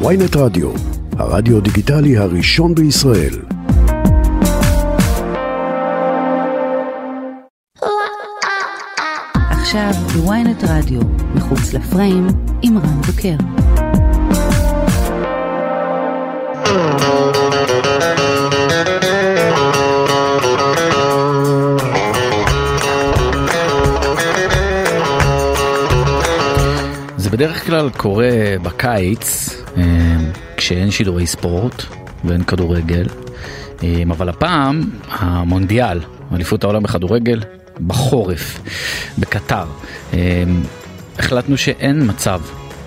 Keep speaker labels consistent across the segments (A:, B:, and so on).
A: ויינט רדיו, הרדיו דיגיטלי הראשון בישראל.
B: עכשיו בוויינט רדיו, מחוץ לפריים, עם רן בוקר.
C: זה בדרך כלל קורה בקיץ, כשאין שידורי ספורט ואין כדורגל, אה, אבל הפעם המונדיאל, אליפות העולם בכדורגל, בחורף, בקטר. אה, החלטנו שאין מצב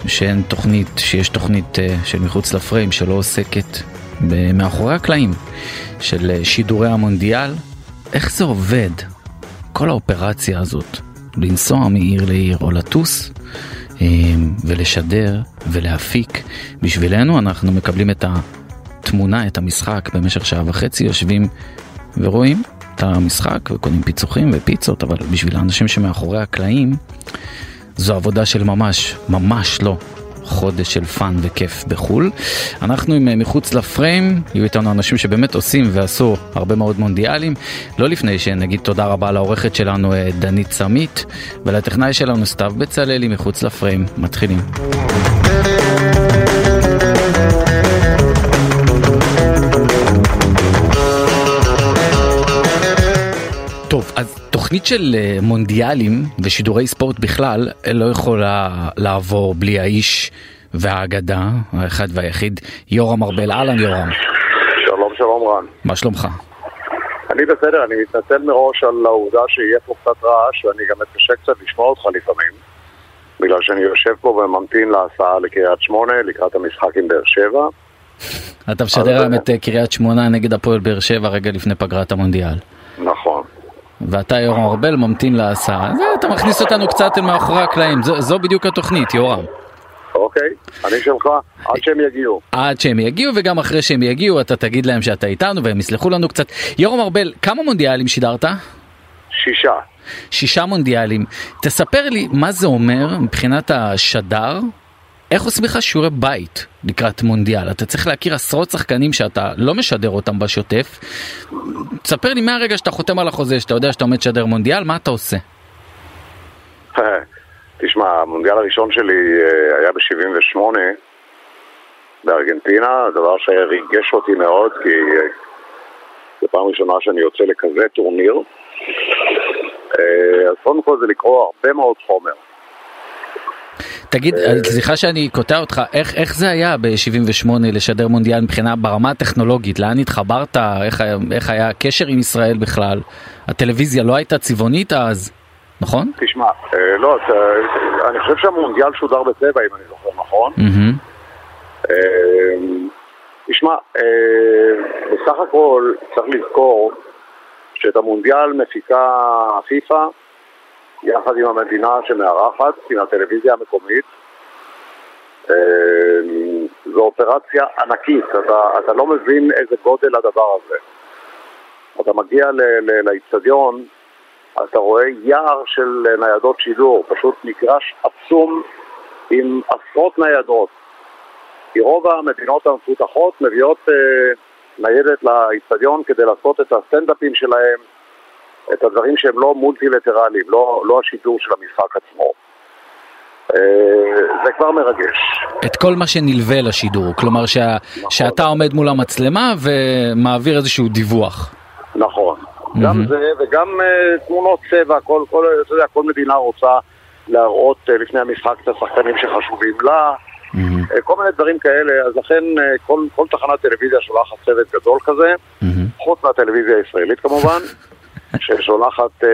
C: שאין תוכנית, שיש תוכנית של מחוץ לפריים שלא עוסקת מאחורי הקלעים של שידורי המונדיאל. איך זה עובד? כל האופרציה הזאת, לנסוע מעיר לעיר או לטוס ולשדר ולהפיק. בשבילנו אנחנו מקבלים את התמונה, את המשחק במשך שעה וחצי, יושבים ורואים את המשחק וקונים פיצוחים ופיצות, אבל בשביל האנשים שמאחורי הקלעים זו עבודה של ממש, ממש לא חודש של fun וכיף בחו"ל. אנחנו עם מחוץ לפריים, יהיו איתנו אנשים שבאמת עושים ועשו הרבה מאוד מונדיאלים. לא לפני שנגיד תודה רבה לעורכת שלנו דנית סמית ולטכנאי שלנו סתיו בצללי מחוץ לפריים. מתחילים. טוב, אז תוכנית של מונדיאלים ושידורי ספורט בכלל לא יכולה לעבור בלי האיש והאגדה, האחד והיחיד, יורם ארבל. אהלן יורם.
D: שלום שלום רן.
C: מה שלומך?
D: אני בסדר, אני מתנצל מראש על העובדה שיהיה פה קצת רעש ואני גם מתקשה קצת לשמוע אותך לפעמים בגלל שאני יושב פה וממתין להסעה לקריית שמונה לקראת המשחק עם באר שבע
C: אתה משדר היום את קריית שמונה נגד הפועל באר שבע רגע לפני פגרת המונדיאל. ואתה יורם ארבל ממתין להסעה, אתה מכניס אותנו קצת אל מאחורי הקלעים, זו, זו בדיוק התוכנית, יורם.
D: אוקיי, אני שלך, עד שהם יגיעו.
C: עד שהם יגיעו, וגם אחרי שהם יגיעו אתה תגיד להם שאתה איתנו והם יסלחו לנו קצת. יורם ארבל, כמה מונדיאלים שידרת?
D: שישה.
C: שישה מונדיאלים. תספר לי מה זה אומר מבחינת השדר, איך עושים לך שיעורי בית לקראת מונדיאל? אתה צריך להכיר עשרות שחקנים שאתה לא משדר אותם בשוטף. תספר לי מהרגע שאתה חותם על החוזה, שאתה יודע שאתה עומד לשדר מונדיאל, מה אתה עושה?
D: תשמע, המונדיאל הראשון שלי היה ב-78 בארגנטינה, דבר שריגש אותי מאוד כי זו פעם ראשונה שאני יוצא לכזה טורניר. אז קודם כל זה לקרוא הרבה מאוד חומר.
C: תגיד, סליחה שאני קוטע אותך, איך, איך זה היה ב-78 לשדר מונדיאל מבחינה ברמה הטכנולוגית? לאן התחברת? איך, איך היה הקשר עם ישראל בכלל? הטלוויזיה לא הייתה צבעונית אז, נכון?
D: תשמע, אה, לא, ת, אני חושב שהמונדיאל שודר בצבע, אם אני זוכר נכון.
C: Mm-hmm.
D: אה, תשמע, אה, בסך הכל צריך לזכור שאת המונדיאל מפיקה פיפ"א יחד עם המדינה שמארחת, עם הטלוויזיה המקומית. זו אופרציה ענקית, אתה, אתה לא מבין איזה גודל הדבר הזה. אתה מגיע לאיצטדיון, אתה רואה יער של ניידות שידור, פשוט מגרש עצום עם עשרות ניידות. כי רוב המדינות המפותחות מביאות אה, ניידת לאיצטדיון כדי לעשות את הסטנדאפים שלהם, את הדברים שהם לא מולטילטרליים, לא, לא השידור של המשחק עצמו. זה כבר מרגש.
C: את כל מה שנלווה לשידור, כלומר שה, נכון. שאתה עומד מול המצלמה ומעביר איזשהו דיווח.
D: נכון, mm-hmm. גם זה וגם uh, תמונות צבע, כל, כל, אתה יודע, כל מדינה רוצה להראות uh, לפני המשחק את השחקנים שחשובים לה, mm-hmm. uh, כל מיני דברים כאלה, אז לכן uh, כל, כל תחנת טלוויזיה שולחת צוות גדול כזה, mm-hmm. חוץ מהטלוויזיה הישראלית כמובן. ששולחת אה,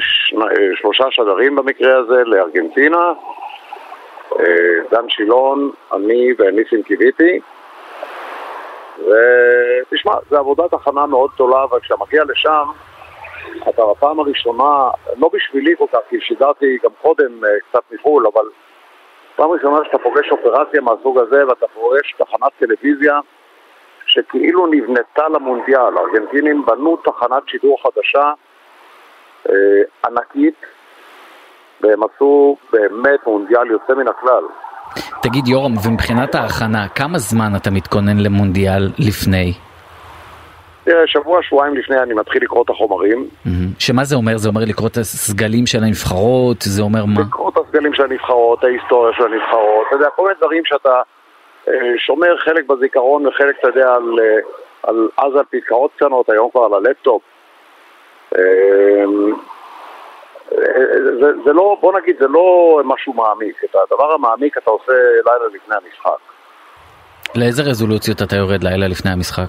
D: שני, אה, שלושה שדרים במקרה הזה לארגנטינה, אה, דן שילון, אני וניסים קיוויתי. ותשמע, זו עבודת הכנה מאוד גדולה, אבל כשאתה מגיע לשם, אתה בפעם הראשונה, לא בשבילי כל כך, כי שידרתי גם קודם אה, קצת מחו"ל, אבל פעם ראשונה שאתה פוגש אופרציה מהסוג הזה ואתה פוגש תחנת טלוויזיה שכאילו נבנתה למונדיאל. הארגנטינים בנו תחנת שידור חדשה אה, ענקית, והם עשו באמת מונדיאל יוצא מן הכלל.
C: תגיד יורם, ומבחינת ההכנה, כמה זמן אתה מתכונן למונדיאל לפני?
D: תראה, שבוע, שבועיים לפני אני מתחיל לקרוא את החומרים.
C: שמה זה אומר? זה אומר לקרוא את הסגלים של הנבחרות? זה אומר מה?
D: לקרוא את הסגלים של הנבחרות, ההיסטוריה של הנבחרות, אתה יודע, כל מיני דברים שאתה אה, שומר חלק בזיכרון וחלק, אתה יודע, על, אה, על, אז על פתקאות קטנות, היום כבר על הלפטופ. אה, זה, זה לא, בוא נגיד, זה לא משהו מעמיק. את הדבר המעמיק אתה עושה לילה לפני המשחק.
C: לאיזה רזולוציות אתה יורד לילה לפני המשחק?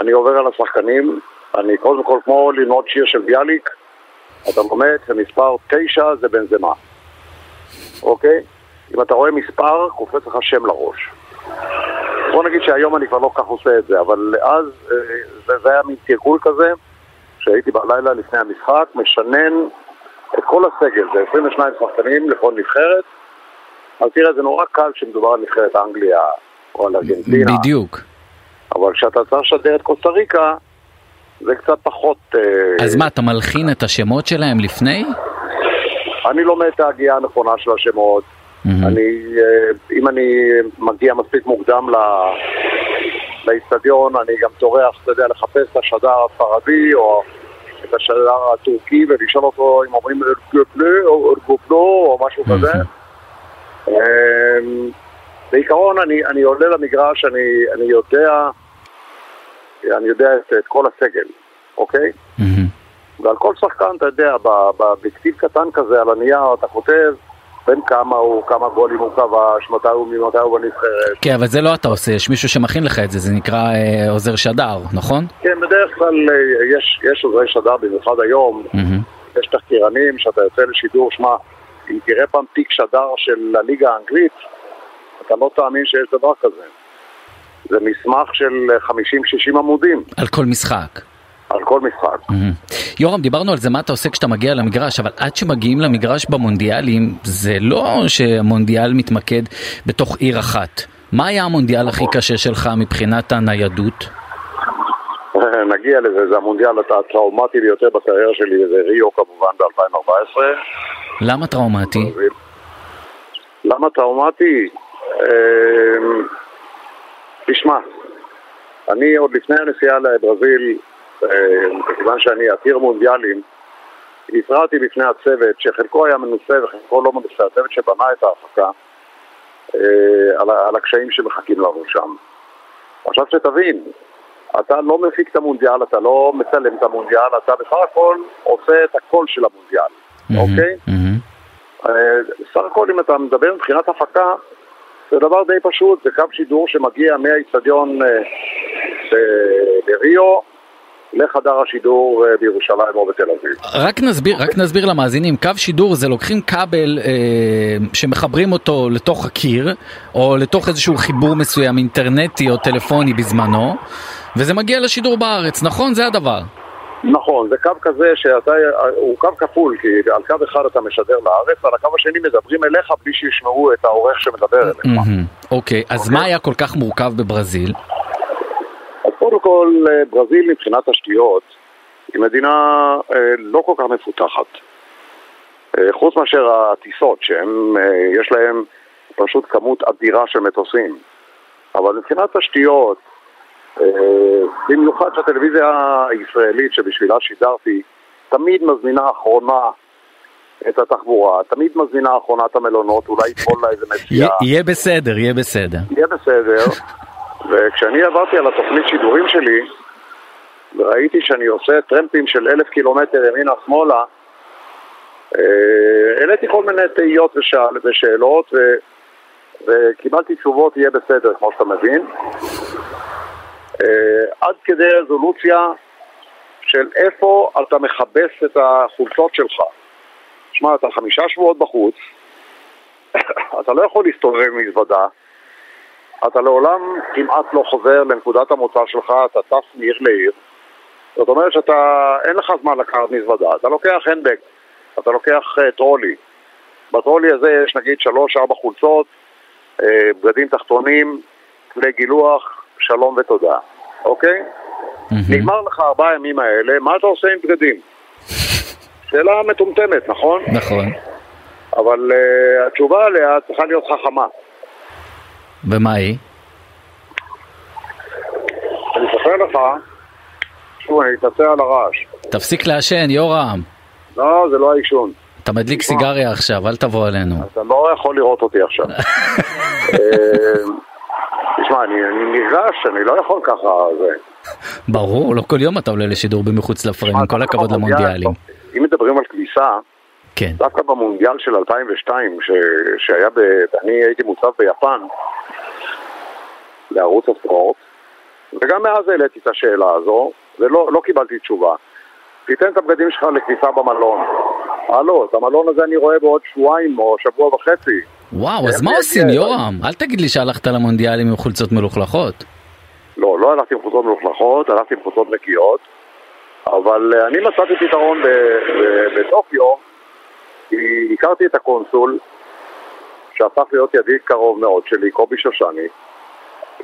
D: אני עובר על השחקנים, אני קודם כל כמו ללמוד שיר של ביאליק, אתה לומד, ומספר תשע זה בן זמה, אוקיי? אם אתה רואה מספר, קופץ לך שם לראש. בוא נגיד שהיום אני כבר לא כך עושה את זה, אבל אז אה, זה, זה היה מין תרגול כזה, שהייתי בלילה לפני המשחק, משנן את כל הסגל, זה 22 שחקנים לכל נבחרת, אז תראה, זה נורא קל כשמדובר על נבחרת אנגליה או על ארגנטינה.
C: בדיוק.
D: אבל כשאתה צריך לשדר את קוסטה ריקה, זה קצת פחות... אה,
C: אז מה, אתה מלחין את השמות שלהם לפני?
D: אני לומד את ההגייה הנכונה של השמות. אני, אה, אם אני מגיע מספיק מוקדם ל- לאיצטדיון, אני גם טורח, אתה יודע, לחפש את השדר הספרדי או את השדר הטורקי ולשאול אותו אם אומרים ארגופלו או ארגופלו או משהו כזה. אמ, בעיקרון אני, אני עולה למגרש, אני, אני יודע, אני יודע את, את כל הסגל, אוקיי? ועל כל שחקן, אתה יודע, בכתיב קטן כזה על הנייר אתה כותב בין כמה הוא, כמה גולים הוא כבש, מתי הוא, ממתי הוא בנבחרת.
C: כן, אבל זה לא אתה עושה, יש מישהו שמכין לך את זה, זה נקרא אה, עוזר שדר, נכון?
D: כן, בדרך כלל אה, יש, יש עוזרי שדר, במיוחד היום, יש תחקירנים שאתה יוצא לשידור, שמע, אם תראה פעם תיק שדר של הליגה האנגלית, אתה לא תאמין שיש דבר כזה. זה מסמך של 50-60 עמודים
C: על כל משחק.
D: על כל משחק.
C: יורם, דיברנו על זה, מה אתה עושה כשאתה מגיע למגרש, אבל עד שמגיעים למגרש במונדיאלים, זה לא שהמונדיאל מתמקד בתוך עיר אחת. מה היה המונדיאל הכי קשה שלך מבחינת הניידות?
D: נגיע לזה, זה המונדיאל הטראומטי ביותר בקריירה שלי, זה ריו כמובן ב-2014.
C: למה טראומטי?
D: למה טראומטי? אמ, תשמע, אני עוד לפני הנסיעה לברזיל, מכיוון שאני עתיר מונדיאלים, התרעתי בפני הצוות, שחלקו היה מנוסה וחלקו לא מנוסה, הצוות שבנה את ההפקה, אה, על על הקשיים שמחכים לנו שם. עכשיו שתבין, אתה לא מפיק את המונדיאל, אתה לא מצלם את המונדיאל, אתה בסך הכל עושה את הקול של המונדיאל, אוקיי? אה, סך הכל אם אתה מדבר מבחינת הפקה, זה דבר די פשוט, זה קו שידור שמגיע מהאיצטדיון אה, ב- לחדר השידור אה, בירושלים או בתל אביב.
C: רק נסביר, רק נסביר למאזינים, קו שידור זה לוקחים כבל אה, שמחברים אותו לתוך הקיר, או לתוך איזשהו חיבור מסוים אינטרנטי או טלפוני בזמנו, וזה מגיע לשידור בארץ, נכון? זה הדבר.
D: נכון, זה קו כזה שאתה, הוא קו כפול, כי על קו אחד אתה משדר לארץ, ועל הקו השני מדברים אליך בלי שישמעו את העורך שמדבר אליך.
C: אוקיי, אז מה היה כל כך מורכב בברזיל?
D: אז קודם כל, אה, ברזיל מבחינת תשתיות היא מדינה אה, לא כל כך מפותחת. אה, חוץ מאשר הטיסות, שיש להם פשוט כמות אדירה של מטוסים. אבל מבחינת תשתיות, במיוחד שהטלוויזיה הישראלית שבשבילה שידרתי, תמיד מזמינה אחרונה את התחבורה, תמיד מזמינה אחרונה את המלונות, אולי ייפול לה איזה נסיעה.
C: יהיה בסדר, יהיה בסדר.
D: יהיה בסדר. וכשאני עברתי על התוכנית שידורים שלי, וראיתי שאני עושה טרמפים של אלף קילומטר ימינה-שמאלה, אה, העליתי כל מיני תהיות ושאל, ושאלות, ו, וקיבלתי תשובות יהיה בסדר, כמו שאתה מבין. אה, עד כדי רזולוציה של איפה אתה מכבס את החולצות שלך. שמע, אתה חמישה שבועות בחוץ, אתה לא יכול להסתובב עם מזוודה, אתה לעולם כמעט לא חוזר לנקודת המוצא שלך, אתה טס מעיר לעיר. זאת אומרת שאתה, אין לך זמן לקחת מזוודה, אתה לוקח הנדבק, אתה לוקח uh, טרולי. בטרולי הזה יש נגיד שלוש-ארבע חולצות, uh, בגדים תחתונים, כלי גילוח, שלום ותודה, אוקיי? נגמר לך ארבעה הימים האלה, מה אתה עושה עם בגדים? שאלה מטומטמת, נכון?
C: נכון.
D: אבל uh, התשובה עליה צריכה להיות חכמה.
C: ומה היא?
D: אני אספר לך, שוב, אני אתנצל על הרעש.
C: תפסיק לעשן, יורם.
D: לא, זה לא העישון.
C: אתה מדליק. סיגריה עכשיו, אל תבוא עלינו.
D: אתה לא יכול לראות אותי עכשיו. אה, תשמע, אני, אני נרגש, אני לא יכול ככה, זה...
C: ברור, לא כל יום אתה עולה לשידור במחוץ לפריים, עם כל הכבוד
D: במונדיאל,
C: למונדיאלים.
D: אם מדברים על כביסה,
C: כן.
D: דווקא במונדיאל של 2002, ש... שהיה ב... אני הייתי מוצב ביפן לערוץ הספורט, וגם מאז העליתי את השאלה הזו, ולא לא קיבלתי תשובה. תיתן את הבגדים שלך לכניסה במלון. הלו, את המלון הזה אני רואה בעוד שבועיים או שבוע וחצי.
C: וואו, אז מה עושים, יורם? אל תגיד לי שהלכת למונדיאלים עם חולצות מלוכלכות.
D: לא, לא הלכתי עם חולצות מלוכלכות, הלכתי עם חולצות נקיות, אבל אה, אני מצאתי פתרון ב- ב- בטוקיו, כי הכרתי את הקונסול, שהפך להיות ידיד קרוב מאוד שלי, קובי שושני,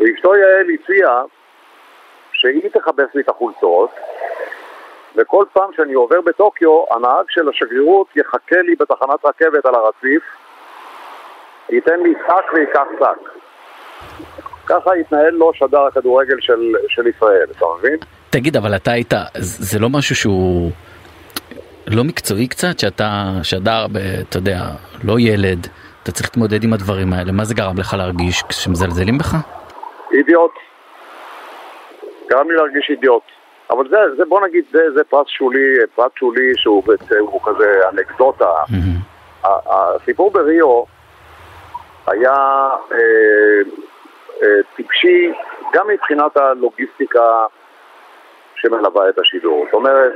D: ואשתו יעל הציעה שהיא תכבס לי את החולצות, וכל פעם שאני עובר בטוקיו, הנהג של השגרירות יחכה לי בתחנת רכבת על הרציף, ייתן לי שק וייקח שק. ככה התנהל לו שדר הכדורגל של, של ישראל, אתה מבין?
C: תגיד, אבל אתה היית, זה לא משהו שהוא לא מקצועי קצת? שאתה שדר, אתה יודע, לא ילד, אתה צריך להתמודד עם הדברים האלה, מה זה גרם לך להרגיש כשמזלזלים בך?
D: אידיוט. גרם לי להרגיש אידיוט. אבל זה, זה בוא נגיד, זה, זה פרס שולי, פרס שולי שהוא בעצם, הוא כזה אנקדוטה. ה- הסיפור בריו היה אה, אה, טיפשי גם מבחינת הלוגיסטיקה שמלווה את השידור. זאת אומרת,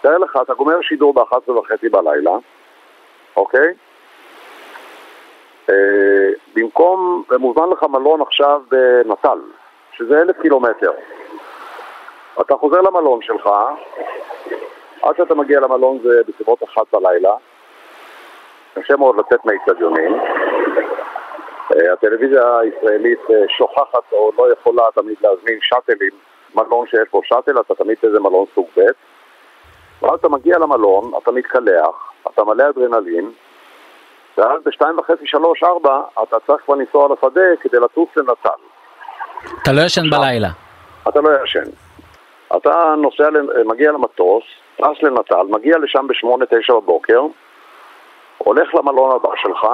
D: תאר לך, אתה גומר שידור ב-11 וחצי בלילה, אוקיי? אה, במקום, ומוזמן לך מלון עכשיו בנטל, שזה אלף קילומטר. אתה חוזר למלון שלך, עד שאתה מגיע למלון זה בסביבות אחת בלילה, קשה מאוד לצאת מהאיצטדיונים. אה, הטלוויזיה הישראלית אה, שוכחת או לא יכולה תמיד להזמין שאטלים, מלון שיש בו שאטל, אתה תמיד איזה מלון סוג ב', ואז אתה מגיע למלון, אתה מתקלח, אתה מלא אדרנלין, ואז בשתיים וחצי, שלוש, ארבע, אתה צריך כבר לנסוע לשדה כדי לטוס לנטל.
C: אתה לא ישן בלילה.
D: אתה לא ישן. אתה נוסע, מגיע למטוס, טס לנטל, מגיע לשם בשמונה, תשע בבוקר, הולך למלון הבא שלך,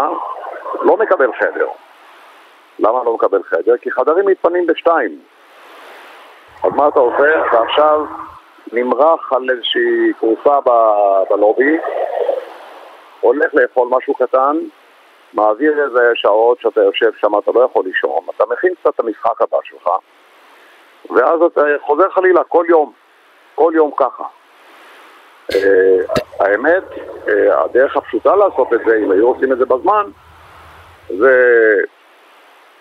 D: לא מקבל חדר. למה לא מקבל חדר? כי חדרים מתפנים בשתיים. אז מה אתה עושה? אתה עכשיו נמרח על איזושהי ב- בלובי, הולך לאכול משהו קטן, מעביר איזה שעות שאתה יושב שם, אתה לא יכול לישון, אתה מכין קצת את המשחק הבא שלך, ואז אתה חוזר חלילה כל יום, כל יום ככה. אה, האמת, אה, הדרך הפשוטה לעשות את זה, אם היו עושים את זה בזמן, זה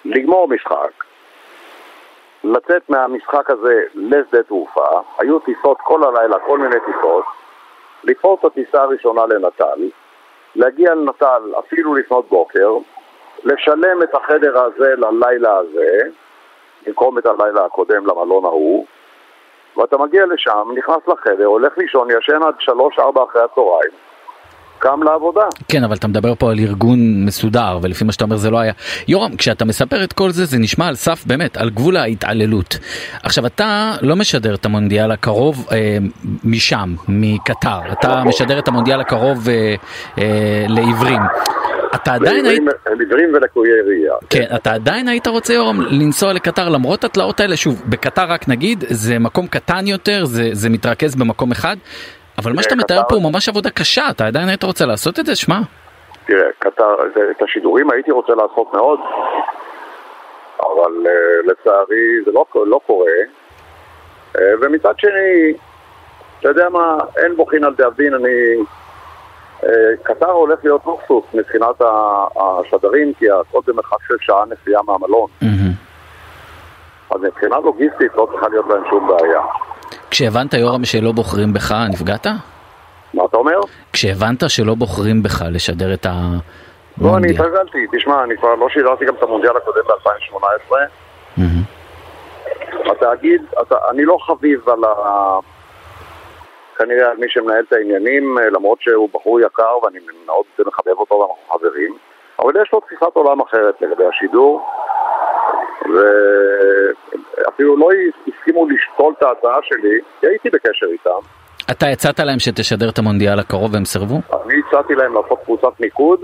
D: לגמור משחק, לצאת מהמשחק הזה לשדה תעופה, היו טיסות כל הלילה, כל מיני טיסות, לתפוס את הטיסה הראשונה לנטל, להגיע לנטל אפילו לפנות בוקר, לשלם את החדר הזה ללילה הזה, במקום את הלילה הקודם למלון ההוא, ואתה מגיע לשם, נכנס לחדר, הולך לישון, ישן עד שלוש-ארבע אחרי הצהריים, קם לעבודה.
C: כן, אבל אתה מדבר פה על ארגון מסודר, ולפי מה שאתה אומר זה לא היה. יורם, כשאתה מספר את כל זה, זה נשמע על סף, באמת, על גבול ההתעללות. עכשיו, אתה לא משדר את המונדיאל הקרוב אה, משם, מקטר. אתה משדר את המונדיאל הקרוב אה, אה, לעיוורים. אתה עדיין היית...
D: לעיוורים ולקויי ראייה.
C: כן, אתה עדיין היית רוצה יורם לנסוע לקטר למרות התלאות האלה, שוב, בקטר רק נגיד, זה מקום קטן יותר, זה, זה מתרכז במקום אחד, אבל מה שאתה מתאר פה הוא ממש עבודה קשה, אתה עדיין היית רוצה לעשות את זה? שמע,
D: תראה, קטר, את השידורים הייתי רוצה לעשות מאוד, אבל uh, לצערי זה לא, לא קורה. Uh, ומצד שני, אתה יודע מה, אין בוחין על דאבין, אני... Uh, קטר הולך להיות לוקסוס מבחינת השדרים, כי הכל במרחק של שעה נסיעה מהמלון.
C: מהמם.
D: אז מבחינה לוגיסטית לא צריכה להיות להם שום בעיה.
C: כשהבנת יורם שלא בוחרים בך, נפגעת?
D: מה אתה אומר?
C: כשהבנת שלא בוחרים בך לשדר את
D: לא, אני
C: המונדיאל.
D: התרגלתי. תשמע, אני כבר לא שידרתי גם את המונדיאל הקודם ב-2018.
C: מהמם.
D: התאגיד, אתה, אני לא חביב על, ה, כנראה על מי שמנהל את העניינים, אה, למרות שהוא בחור יקר ואני מאוד מחבב אותו ואנחנו חברים, אבל יש לו תפיסת עולם אחרת לגבי השידור, ואפילו לא הסכימו לשקול את ההצעה שלי, כי הייתי בקשר איתם.
C: אתה הצעת להם שתשדר את המונדיאל הקרוב והם סירבו?
D: אני הצעתי להם לעשות קבוצת מיקוד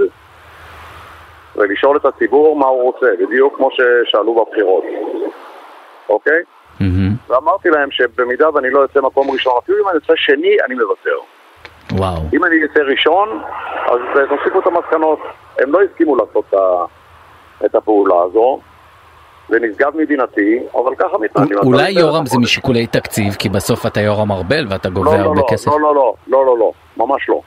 D: ולשאול את הציבור מה הוא רוצה, בדיוק כמו ששאלו בבחירות, אוקיי?
C: Mm-hmm.
D: ואמרתי להם שבמידה ואני לא יוצא מקום ראשון, אפילו אם אני יוצא שני, אני מוותר.
C: וואו.
D: אם אני יוצא ראשון, אז אה, תוסיפו את המסקנות. הם לא הסכימו לעשות את הפעולה הזו, ונשגב מדינתי, אבל ככה מתנהלים.
C: אולי יורם זה משיקולי תקציב, כי בסוף אתה יורם ארבל ואתה גובה
D: לא, לא,
C: הרבה
D: לא,
C: כסף.
D: לא, לא, לא, לא, לא, לא, ממש לא.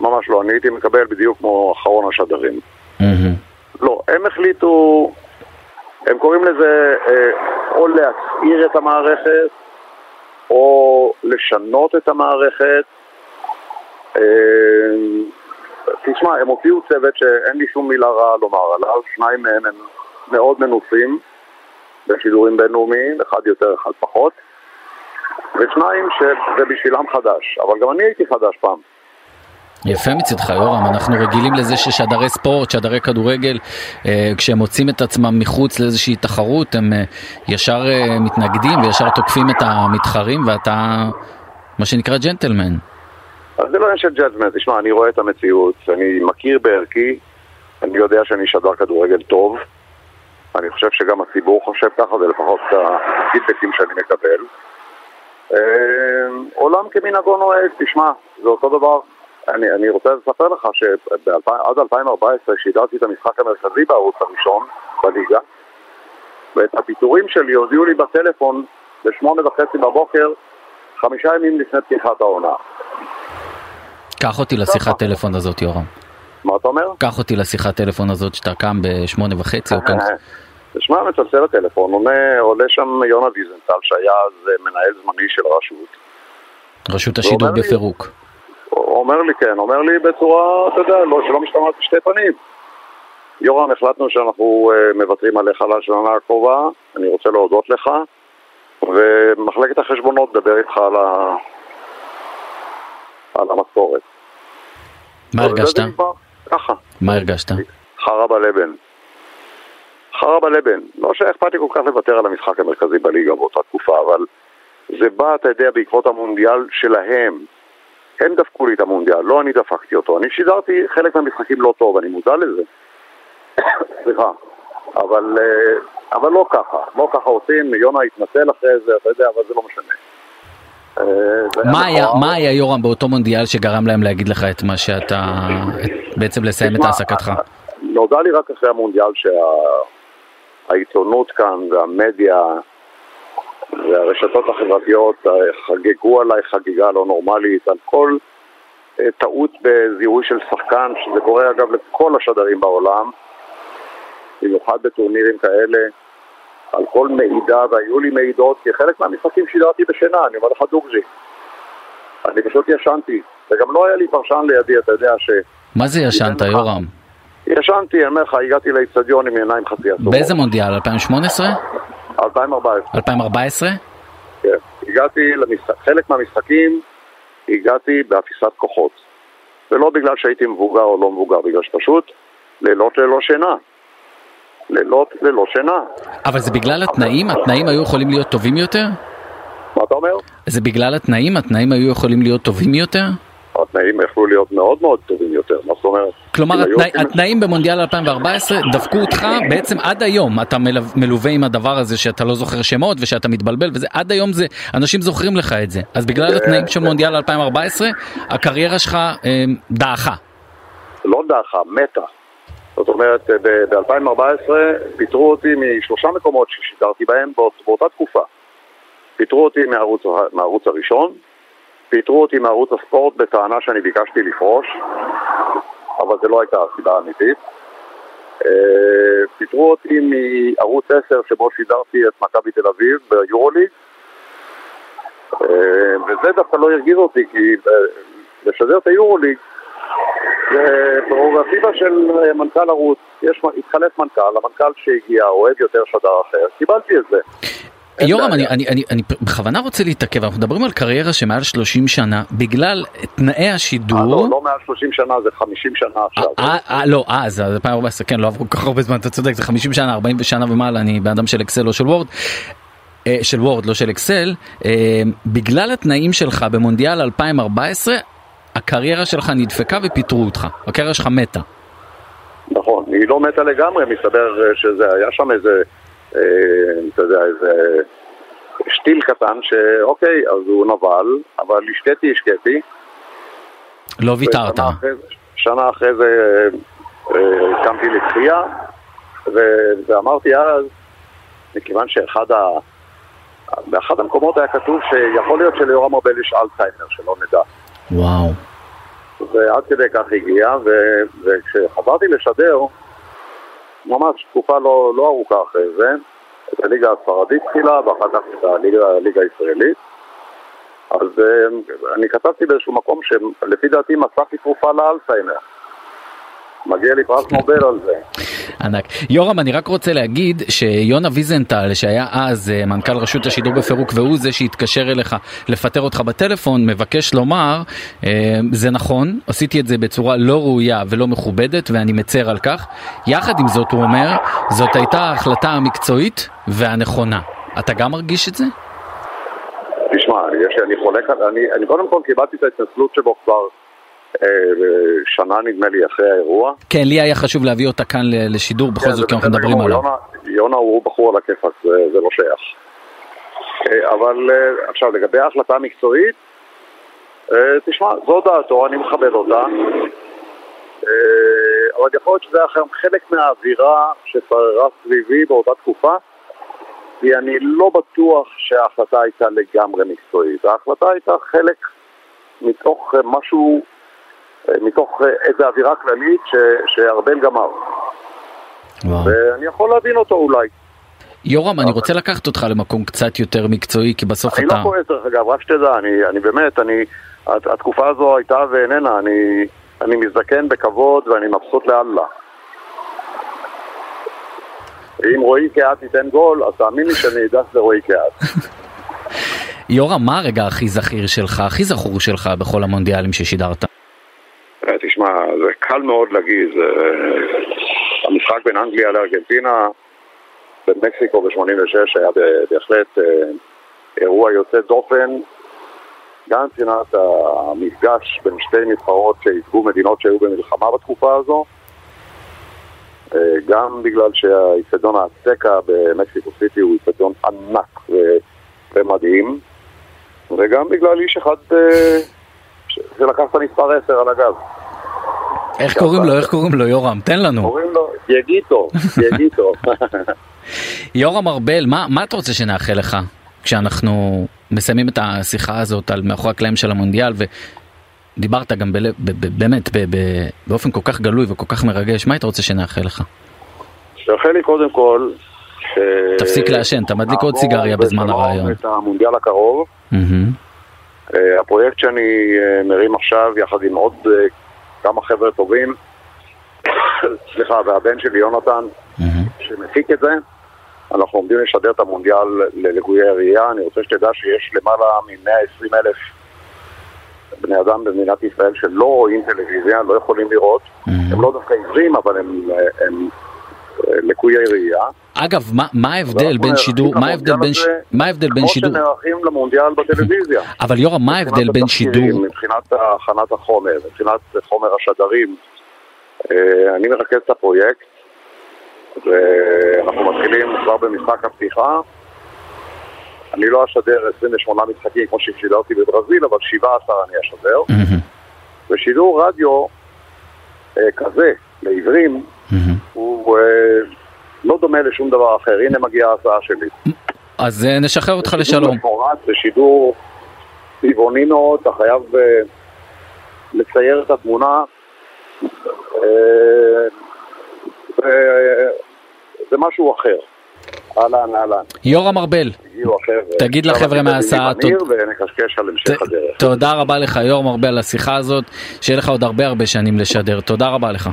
D: ממש לא, אני הייתי מקבל בדיוק כמו אחרון השדרים. לא, הם החליטו, הם קוראים לזה אה, או להסעיר את המערכת, או לשנות את המערכת. אה, תשמע, הם הוציאו צוות שאין לי שום מילה רעה לומר עליו, שניים מהם הם מאוד מנוסים בשידורים בינלאומיים, אחד יותר, אחד פחות, ושניים שזה בשבילם חדש, אבל גם אני הייתי חדש פעם.
C: יפה מצדך יורם, אנחנו רגילים לזה ששדרי ספורט, שדרי כדורגל, אה, כשהם מוצאים את עצמם מחוץ לאיזושהי תחרות, הם אה, ישר אה, מתנגדים וישר תוקפים את המתחרים ואתה, מה שנקרא ג'נטלמן.
D: אז זה לא עניין של ג'אדמנט, תשמע, אני רואה את המציאות, אני מכיר בערכי, אני יודע שאני שדר כדורגל טוב, אני חושב שגם הציבור חושב ככה, זה לפחות הפידבקים שאני מקבל. אה, עולם כמנהגו נוהג, תשמע, זה אותו דבר. אני, אני רוצה לספר לך שעד 2014 שידרתי את המשחק המרכזי בערוץ הראשון בליגה, ואת הפיטורים שלי הודיעו לי בטלפון בשמונה וחצי בבוקר, חמישה ימים לפני פתיחת העונה.
C: קח אותי לשיחת טלפון הזאת יורם.
D: מה אתה אומר?
C: קח אותי לשיחת טלפון הזאת שאתה קם בשמונה וחצי או כאן.
D: תשמע, מצלצל הטלפון, עונה, עולה שם יונה ויזנטל שהיה אז אה, מנהל זמני של הרשות.
C: רשות השידור
D: לי-
C: בפירוק.
D: הוא אומר לי כן, אומר לי בצורה, אתה יודע, לא, שלא משתמעת בשתי פנים. יורם, החלטנו שאנחנו uh, מוותרים עליך לשנה הקרובה, אני רוצה להודות לך, ומחלקת החשבונות תדבר איתך על, ה... על המשכורת.
C: מה הרגשת?
D: ככה,
C: מה הרגשת?
D: חרא בלבן. חרא בלבן. לא שאכפת לי כל כך לוותר על המשחק המרכזי בליגה באותה תקופה, אבל זה בא, אתה יודע, בעקבות המונדיאל שלהם. הם דפקו לי את המונדיאל, לא אני דפקתי אותו. אני שידרתי חלק מהמשחקים לא טוב, אני מודע לזה. סליחה. אבל, אה, אבל לא ככה, לא ככה עושים, יונה התנצל אחרי זה, אתה יודע, אבל זה לא משנה. אה,
C: מה היה. מה היה יורם באותו מונדיאל שגרם להם להגיד לך את מה שאתה, את- בעצם לסיים את העסקתך?
D: נודע לי רק אחרי המונדיאל שהעיתונות כאן והמדיה והרשתות החברתיות חגגו עליי חגיגה לא נורמלית על כל אה, טעות בזיהוי של שחקן, שזה קורה אגב לכל השדרים בעולם, במיוחד בטורנירים כאלה, על כל מעידה, והיו לי מעידות, כי חלק מהמשחקים שידרתי בשינה, אני אומר לך דוגרי. אני פשוט ישנתי, וגם לא היה לי פרשן לידי, אתה יודע ש...
C: מה זה ישנת יורם?
D: ישנתי, אני אומר לך, הגעתי לאיצטדיון עם עיניים חצי אסורות.
C: באיזה מונדיאל? 2018?
D: 2014,
C: 2014?
D: כן. הגעתי למשחק, חלק מהמשחקים הגעתי באפיסת כוחות. ולא בגלל שהייתי מבוגר או לא מבוגר, בגלל שפשוט לילות ללא שינה. לילות ללא שינה.
C: אבל זה בגלל התנאים? התנאים היו יכולים להיות טובים יותר?
D: מה אתה אומר?
C: זה בגלל התנאים? התנאים היו יכולים להיות טובים יותר?
D: התנאים יכלו להיות מאוד מאוד טובים יותר, מה זאת אומרת?
C: כלומר,
D: היו
C: התנא,
D: עושים-
C: התנאים במונדיאל 2014 דפקו אותך בעצם עד היום, אתה מלו, מלווה עם הדבר הזה שאתה לא זוכר שמות ושאתה מתבלבל וזה, עד היום זה, אנשים זוכרים לך את זה. אז בגלל התנאים של מונדיאל 2014, הקריירה שלך אה, דעכה.
D: לא דעכה, מתה. זאת אומרת, ב-2014 פיטרו אותי משלושה מקומות ששידרתי בהם באות, באותה תקופה. פיטרו אותי מהערוץ, מהערוץ הראשון, פיטרו אותי מערוץ הספורט בטענה שאני ביקשתי לפרוש, אבל זו לא הייתה הסיבה האמיתית. אה, פיטרו אותי מערוץ 10 שבו שידרתי את מכבי תל אביב ביורוליג, אה, וזה דווקא לא הרגיז אותי, כי אה, לשדר את היורוליג זה פררוגטיבה של מנכ"ל ערוץ. יש, התחלף מנכ"ל, המנכ"ל שהגיע אוהב יותר שדר אחר, קיבלתי את זה.
C: יורם. אני, אני, אני, אני בכוונה רוצה להתעכב, אנחנו מדברים על קריירה שמעל 30 שנה, בגלל תנאי
D: אה,
C: השידור.
D: לא, לא מעל 30 שנה, זה 50 שנה עכשיו.
C: אה, אה, לא, אה, זה 2014, כן, לא עברו כל כך הרבה זמן, אתה צודק, זה 50 שנה, 40 שנה ומעלה, אני בן אדם של אקסל או של וורד. אה, של וורד, לא של אקסל, אה, בגלל התנאים שלך במונדיאל 2014, הקריירה שלך נדפקה ופיטרו אותך, הקריירה שלך מתה.
D: נכון, היא לא מתה לגמרי, מסתבר אה, שזה היה שם איזה, אה, אתה יודע, איזה שתיל קטן, שאוקיי, אז הוא נבל, אבל השקיתי, השקיתי.
C: לא ויתרת.
D: שנה אחרי זה אה, אה, קמתי לתחייה, ואמרתי אז, מכיוון שאחד ה... באחד המקומות היה כתוב שיכול להיות שליורם ארבל יש אלצהיימר, שלא נדע.
C: וואו.
D: ועד כדי כך הגיע, וכשחזרתי לשדר, ממש תקופה לא, לא ארוכה אחרי זה, את הליגה הספרדית תחילה, ואחר כך את הליגה, הליגה הישראלית. אז אה, אני כתבתי באיזשהו מקום שלפי דעתי מצאתי תרופה לאלצהיימר. מגיע לי פרס נובל על זה.
C: ענק. יורם, אני רק רוצה להגיד שיונה ויזנטל, שהיה אז אה, מנכ"ל רשות השידור בפירוק, והוא זה שהתקשר אליך לפטר אותך בטלפון, מבקש לומר, אה, זה נכון, עשיתי את זה בצורה לא ראויה ולא מכובדת, ואני מצר על כך. יחד עם זאת, הוא אומר, זאת הייתה ההחלטה המקצועית והנכונה. אתה גם מרגיש את זה?
D: תשמע, יש, אני חולק, אני, אני קודם כל קיבלתי את ההתנצלות שבו כבר שנה נדמה לי אחרי האירוע.
C: כן, לי היה חשוב להביא אותה כאן לשידור, בכל
D: כן,
C: זאת, כי אנחנו מדברים עליו.
D: יונה, יונה הוא בחור על הכיפאק, זה, זה לא שייך. אה, אבל אה, עכשיו, לגבי ההחלטה המקצועית, אה, תשמע, זו דעתו, אני מכבד אותה. אה, אבל יכול להיות שזה היה חלק מהאווירה ששררה סביבי באותה תקופה, כי אני לא בטוח שההחלטה הייתה לגמרי מקצועית. ההחלטה הייתה חלק מתוך אה, משהו, אה, מתוך אה, איזו אווירה כללית ש, שארבל גמר.
C: וואו.
D: ואני יכול להבין אותו אולי.
C: יורם, אני רוצה לקחת אותך למקום קצת יותר מקצועי, כי בסוף
D: אני
C: אתה...
D: לא כועס דרך אגב, רק שתדע, אני, אני באמת, אני, הת- התקופה הזו הייתה ואיננה, אני, אני מזדקן בכבוד ואני מבסוט לאללה. אם רועי קהת ייתן גול, אז תאמין לי שאני אדע שזה רועי קהת.
C: יורם, מה הרגע הכי זכיר שלך, הכי זכור שלך בכל המונדיאלים ששידרת?
D: אה, תשמע, זה קל מאוד להגיד. המשחק בין אנגליה לארגנטינה במקסיקו ב-86 היה בהחלט אה, אירוע יוצא דופן, גם מבחינת המפגש בין שתי נבחרות שייצגו מדינות שהיו במלחמה בתקופה הזו, אה, גם בגלל שהאיצטדיון האצטקה במקסיקו סיטי הוא איצטדיון ענק ומדהים, וגם בגלל איש אחד שלקח את המספר 10 על הגב.
C: איך קוראים לו, איך קוראים לו, יורם? תן לנו.
D: קוראים לו יגיטו, יגיטו.
C: יורם ארבל, מה, מה אתה רוצה שנאחל לך כשאנחנו מסיימים את השיחה הזאת על מאחורי הקלעים של המונדיאל ודיברת גם בלב, ב, ב, באמת ב, ב, באופן כל כך גלוי וכל כך מרגש, מה היית רוצה שנאחל לך?
D: תאחל לי קודם כל... ש-
C: תפסיק לעשן, אתה מדליק עוד סיגריה בזמן הרעיון.
D: את המונדיאל הקרוב. אה, הפרויקט שאני אה, מרים עכשיו, יחד עם עוד אה, כמה חבר'ה טובים, סליחה, והבן שלי יונתן. שמפיק את זה, אנחנו עומדים לשדר את המונדיאל ללקויי ראייה. אני רוצה שתדע שיש למעלה מ-120 אלף בני אדם במדינת ישראל שלא רואים טלוויזיה, לא יכולים לראות. הם לא דווקא עיוורים, אבל הם, הם לקויי ראייה.
C: אגב, מה, מה ההבדל בין שידור, מה ההבדל בין, ש- מה ההבדל בין שידור,
D: כמו שנערכים למונדיאל בטלוויזיה.
C: אבל יורם, מה ההבדל בין שידור,
D: מבחינת הכנת החומר, מבחינת חומר השדרים. אה, אני מרכז את הפרויקט, ואנחנו מתחילים כבר במשחק הפתיחה. אני לא אשדר 28 משחקים כמו ששידרתי בברזיל, אבל 17 אני אשדר. ושידור רדיו אה, כזה,
C: מהמם.
D: הוא אה, לא דומה לשום דבר אחר. הנה מגיעה ההצעה שלי.
C: אז אה, נשחרר אותך לשלום.
D: מפורט, זה שידור צבעוני מאוד, אתה חייב אה, לצייר את התמונה. אה, זה- זה משהו אחר. אהלן, אהלן.
C: יורם ארבל. תגיד לחבר'ה מההסעה. תודה רבה לך יורם ארבל על השיחה הזאת, שיהיה לך עוד הרבה הרבה שנים לשדר, תודה רבה לך.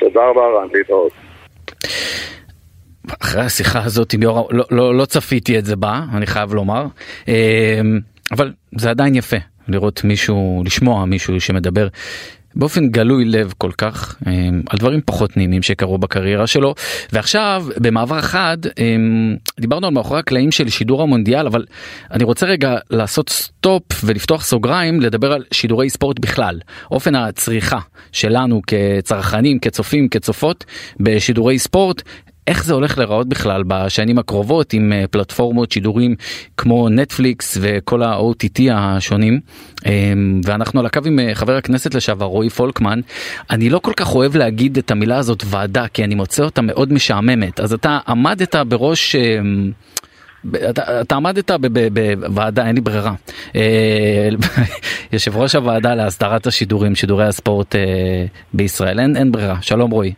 D: תודה רבה, רן, להתראות.
C: אחרי השיחה הזאת עם יורם, לא, לא, לא צפיתי את זה בה, אני חייב לומר, אה, אבל זה עדיין יפה לראות מישהו, לשמוע מישהו שמדבר באופן גלוי לב כל כך אמ, על דברים פחות נעימים שקרו בקריירה שלו. ועכשיו במעבר חד אמ, דיברנו על מאחורי הקלעים של שידור המונדיאל אבל אני רוצה רגע לעשות סטופ ולפתוח סוגריים לדבר על שידורי ספורט בכלל. אופן הצריכה שלנו כצרכנים כצופים כצופות בשידורי ספורט איך זה הולך להיראות בכלל בשנים הקרובות עם אה, פלטפורמות שידורים כמו נטפליקס וכל ה-OTT השונים. אמ, ואנחנו על הקו עם אה, חבר הכנסת לשעבר רועי פולקמן. אני לא כל כך אוהב להגיד את המילה הזאת ועדה כי אני מוצא אותה מאוד משעממת. אז אתה עמדת בראש... אמ, אתה, אתה עמדת בוועדה, אין לי ברירה, אה, יושב ראש הוועדה להסדרת השידורים, שידורי הספורט בישראל, אין, אין ברירה, שלום רועי.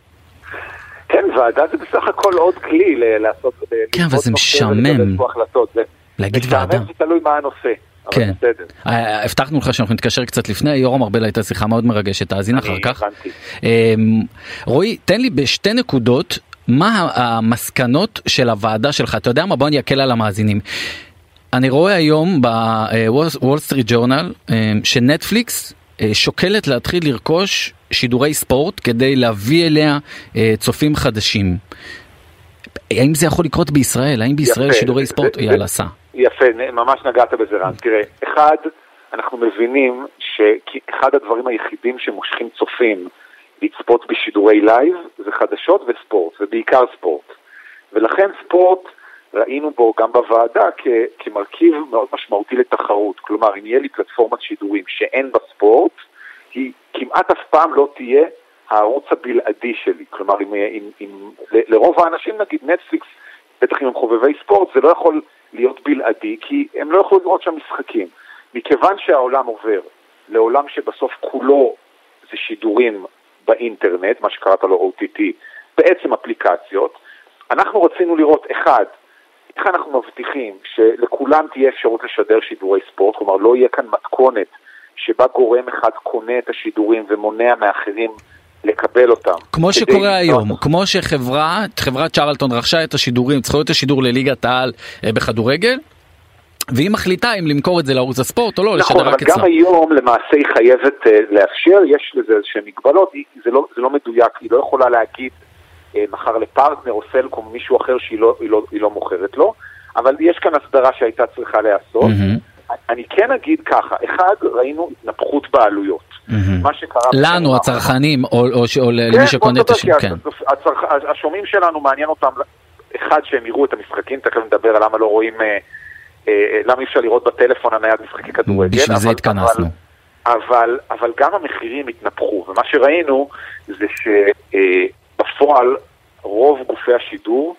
E: ועדה זה בסך הכל עוד כלי לעשות...
C: כן, אבל זה משעמם. להגיד ועדה.
E: זה תלוי מה הנושא.
C: כן, אה, הבטחנו לך שאנחנו נתקשר קצת לפני, יורם ארבל הייתה שיחה מאוד מרגשת, תאזין אחר כך. אמ, רועי, תן לי בשתי נקודות, מה המסקנות של הוועדה שלך, אתה יודע מה? בוא אני אקל על המאזינים. אני רואה היום בוול סטריט ג'ורנל שנטפליקס אה, שוקלת להתחיל לרכוש שידורי ספורט כדי להביא אליה אה, צופים חדשים. האם זה יכול לקרות בישראל? האם בישראל יפה, שידורי ספורט? זה, יאללה, סע.
E: יפה, ממש נגעת בזה רן. תראה, אחד, אנחנו מבינים שאחד הדברים היחידים שמושכים צופים לצפות בשידורי לייב זה חדשות וספורט, ובעיקר ספורט. ולכן ספורט, ראינו בו גם בוועדה כ- כמרכיב מאוד משמעותי לתחרות. כלומר, אם יהיה לי פלטפורמת שידורים שאין בה ספורט, היא כמעט אף פעם לא תהיה הערוץ הבלעדי שלי. כלומר, אם, אם, אם, לרוב האנשים, נגיד נטפליקס, בטח אם הם חובבי ספורט, זה לא יכול להיות בלעדי, כי הם לא יכולים לראות שם משחקים. מכיוון שהעולם עובר לעולם שבסוף כולו זה שידורים באינטרנט, מה שקראת לו OTT, בעצם אפליקציות, אנחנו רצינו לראות, אחד, איך אנחנו מבטיחים שלכולם תהיה אפשרות לשדר שידורי ספורט, כלומר לא יהיה כאן מתכונת שבה גורם אחד קונה את השידורים ומונע מאחרים לקבל אותם.
C: כמו שקורה היום, כמו שחברה, חברת צ'רלטון רכשה את השידורים, צריכה להיות השידור לליגת העל אה, בכדורגל, והיא מחליטה אם למכור את זה לערוץ הספורט או לא,
E: נכון,
C: לשדר רק אצלה.
E: נכון, אבל גם היום למעשה היא חייבת uh, לאפשר, יש לזה איזשהן מגבלות, היא, זה, לא, זה לא מדויק, היא לא יכולה להגיד uh, מחר לפרטנר או סלקום, מישהו אחר שהיא לא, היא לא, היא לא מוכרת לו, אבל יש כאן הסדרה שהייתה צריכה להיעשות. Mm-hmm. אני כן אגיד ככה, אחד, ראינו התנפחות בעלויות.
C: מה שקרה... לנו, הצרכנים, או למי כן, שקונה את השם, כן.
E: השומעים שלנו מעניין אותם, אחד, שהם יראו את המשחקים, תכף נדבר על למה לא רואים, אה, אה, למה אי אפשר לראות בטלפון הנייד משחקי כדורגל.
C: בשביל זה התכנסנו.
E: אבל, אבל גם המחירים התנפחו, ומה שראינו זה שבפועל רוב גופי השידור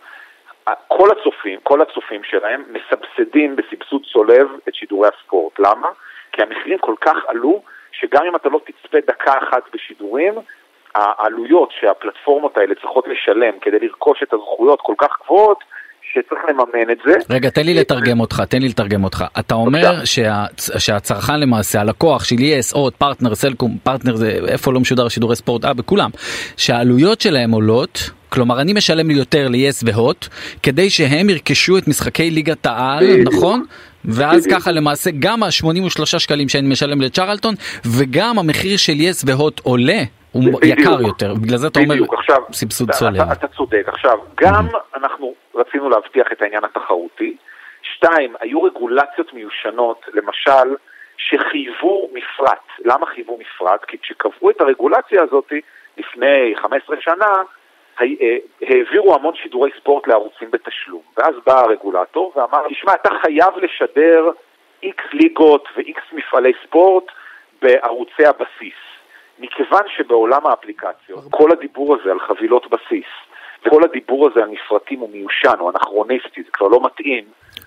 E: כל הצופים, כל הצופים שלהם מסבסדים בסבסוד צולב את שידורי הספורט. למה? כי המחירים כל כך עלו, שגם אם אתה לא תצפה דקה אחת בשידורים, העלויות שהפלטפורמות האלה צריכות לשלם כדי לרכוש את הזכויות כל כך גבוהות, שצריך לממן את זה.
C: רגע, תן לי לתרגם אותך, תן לי לתרגם אותך. אתה אומר שה, שהצרכן למעשה, הלקוח של יס, הוט, פרטנר, סלקום, פרטנר זה איפה לא משודר שידורי ספורט, אה, בכולם, שהעלויות שלהם עולות, כלומר אני משלם יותר ליס והוט, כדי שהם ירכשו את משחקי ליגת העל, נכון? ואז ככה למעשה גם ה-83 שקלים שאני משלם לצ'רלטון וגם המחיר של יס והוט עולה הוא יקר יותר, בגלל זה אתה אומר סבסוד צולב.
E: אתה, צודק. עכשיו, גם mm-hmm. אנחנו רצינו להבטיח את העניין התחרותי. שתיים, היו רגולציות מיושנות, למשל, שחייבו מפרט. למה חייבו מפרט? כי כשקבעו את הרגולציה הזאת לפני 15 שנה, העבירו המון שידורי ספורט לערוצים בתשלום. ואז בא הרגולטור ואמר, תשמע, אתה חייב לשדר איקס ליגות ואיקס מפעלי ספורט בערוצי הבסיס. מכיוון שבעולם האפליקציות, כל הדיבור הזה על חבילות בסיס, וכל הדיבור הזה על מפרטים הוא מיושן, או אנכרוניסטי, זה כבר לא מתאים,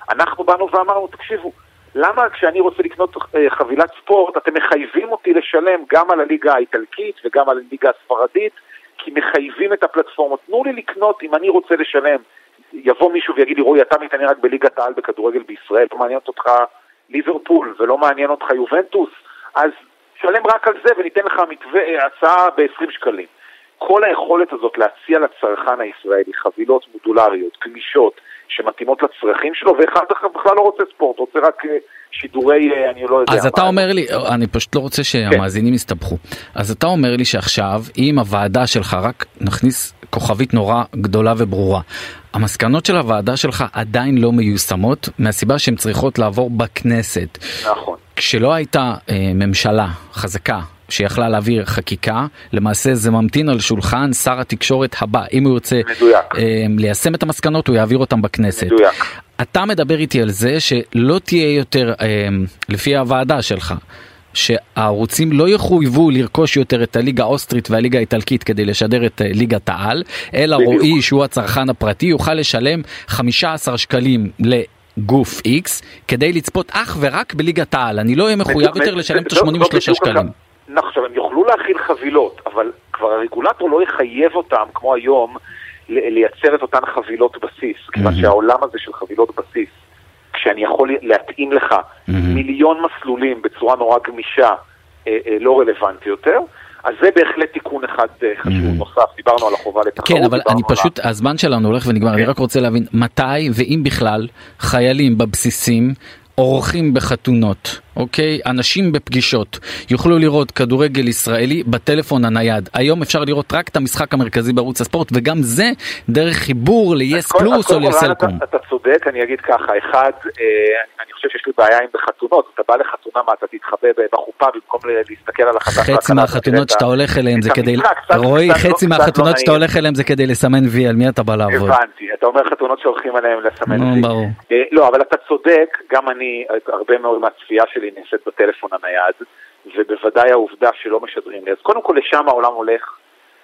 E: אנחנו באנו ואמרנו, תקשיבו, למה כשאני רוצה לקנות אה, חבילת ספורט, אתם מחייבים אותי לשלם גם על הליגה האיטלקית וגם על הליגה הספרדית, כי מחייבים את הפלטפורמות. תנו לי לקנות אם אני רוצה לשלם. יבוא מישהו ויגיד לי, רועי, אתה מתעניין רק בליגת העל בכדורגל בישראל, לא מעניין אותך ליברפול ולא מעניין אותך יובנטוס, אז שלם רק על זה וניתן לך מתווה, אה, הצעה ב-20 שקלים. כל היכולת הזאת להציע לצרכן הישראלי חבילות מודולריות, גמישות, שמתאימות לצרכים שלו, ואחד בכלל לא רוצה ספורט, רוצה רק אה, שידורי, אה, אני לא יודע.
C: אז אתה. אומר לי, אני פשוט לא רוצה שהמאזינים יסתבכו. אז אתה אומר לי שעכשיו, אם הוועדה שלך, רק נכניס כוכבית נורא גדולה וברורה, המסקנות של הוועדה שלך עדיין לא מיושמות, מהסיבה שהן צריכות לעבור בכנסת.
E: נכון.
C: כשלא הייתה אה, ממשלה חזקה שיכלה להעביר חקיקה, למעשה זה ממתין על שולחן שר התקשורת הבא. אם הוא ירצה. אה, ליישם את המסקנות, הוא יעביר אותם בכנסת.
E: מדויק.
C: אתה מדבר איתי על זה שלא תהיה יותר, אה, לפי הוועדה שלך, שהערוצים לא יחויבו לרכוש יותר את הליגה האוסטרית והליגה האיטלקית כדי לשדר את אה, ליגת העל, אלא
E: בדיוק.
C: רועי שהוא הצרכן הפרטי יוכל לשלם 15 שקלים לגוף X כדי לצפות אך ורק בליגת העל. אני לא אהיה מחויב יותר לשלם את
E: זו- זו
C: ה-83
E: בדיוק
C: שקלים.
E: עכשיו הם יוכלו להכיל חבילות, אבל כבר הרגולטור לא יחייב אותם, כמו היום, לייצר את אותן חבילות בסיס, כיוון שהעולם הזה של חבילות בסיס, כשאני יכול להתאים לך מיליון מסלולים בצורה נורא גמישה, אה, אה, לא רלוונטי יותר, אז זה בהחלט תיקון אחד אה, חשוב נוסף, דיברנו על החובה לתחרות.
C: כן, אבל אני
E: על
C: פשוט, הזמן שלנו הולך ונגמר, אני רק רוצה להבין מתי ואם בכלל חיילים בבסיסים אורחים בחתונות, אוקיי? אנשים בפגישות יוכלו לראות כדורגל ישראלי בטלפון הנייד. היום אפשר לראות רק את המשחק המרכזי בערוץ הספורט, וגם זה דרך חיבור ל-yes פלוס או לסלקום.
E: אתה, אתה צודק, אני אגיד ככה, אחד, אה, אני, חושב שיש לי בעיה עם בחתונות, אתה בא לחתונה, מה, אתה תתחבא בחופה במקום להסתכל על החתונה.
C: חצי מהחתונות שאתה הולך אליהם זה כדי, רועי,
E: לא-
C: חצי
E: לא
C: מהחתונות שאתה. הולך אליהם זה כדי לסמן וי, על מי אתה בא לעבוד.
E: הבנתי, אתה אומר חתונות שהולכים עליהם לסמן וי. אה, לא, אבל אתה צודק, גם אני, הרבה מאוד מהצפייה שלי נעשית בטלפון הנייד, ובוודאי העובדה שלא משדרים לי. אז קודם כל לשם העולם הולך,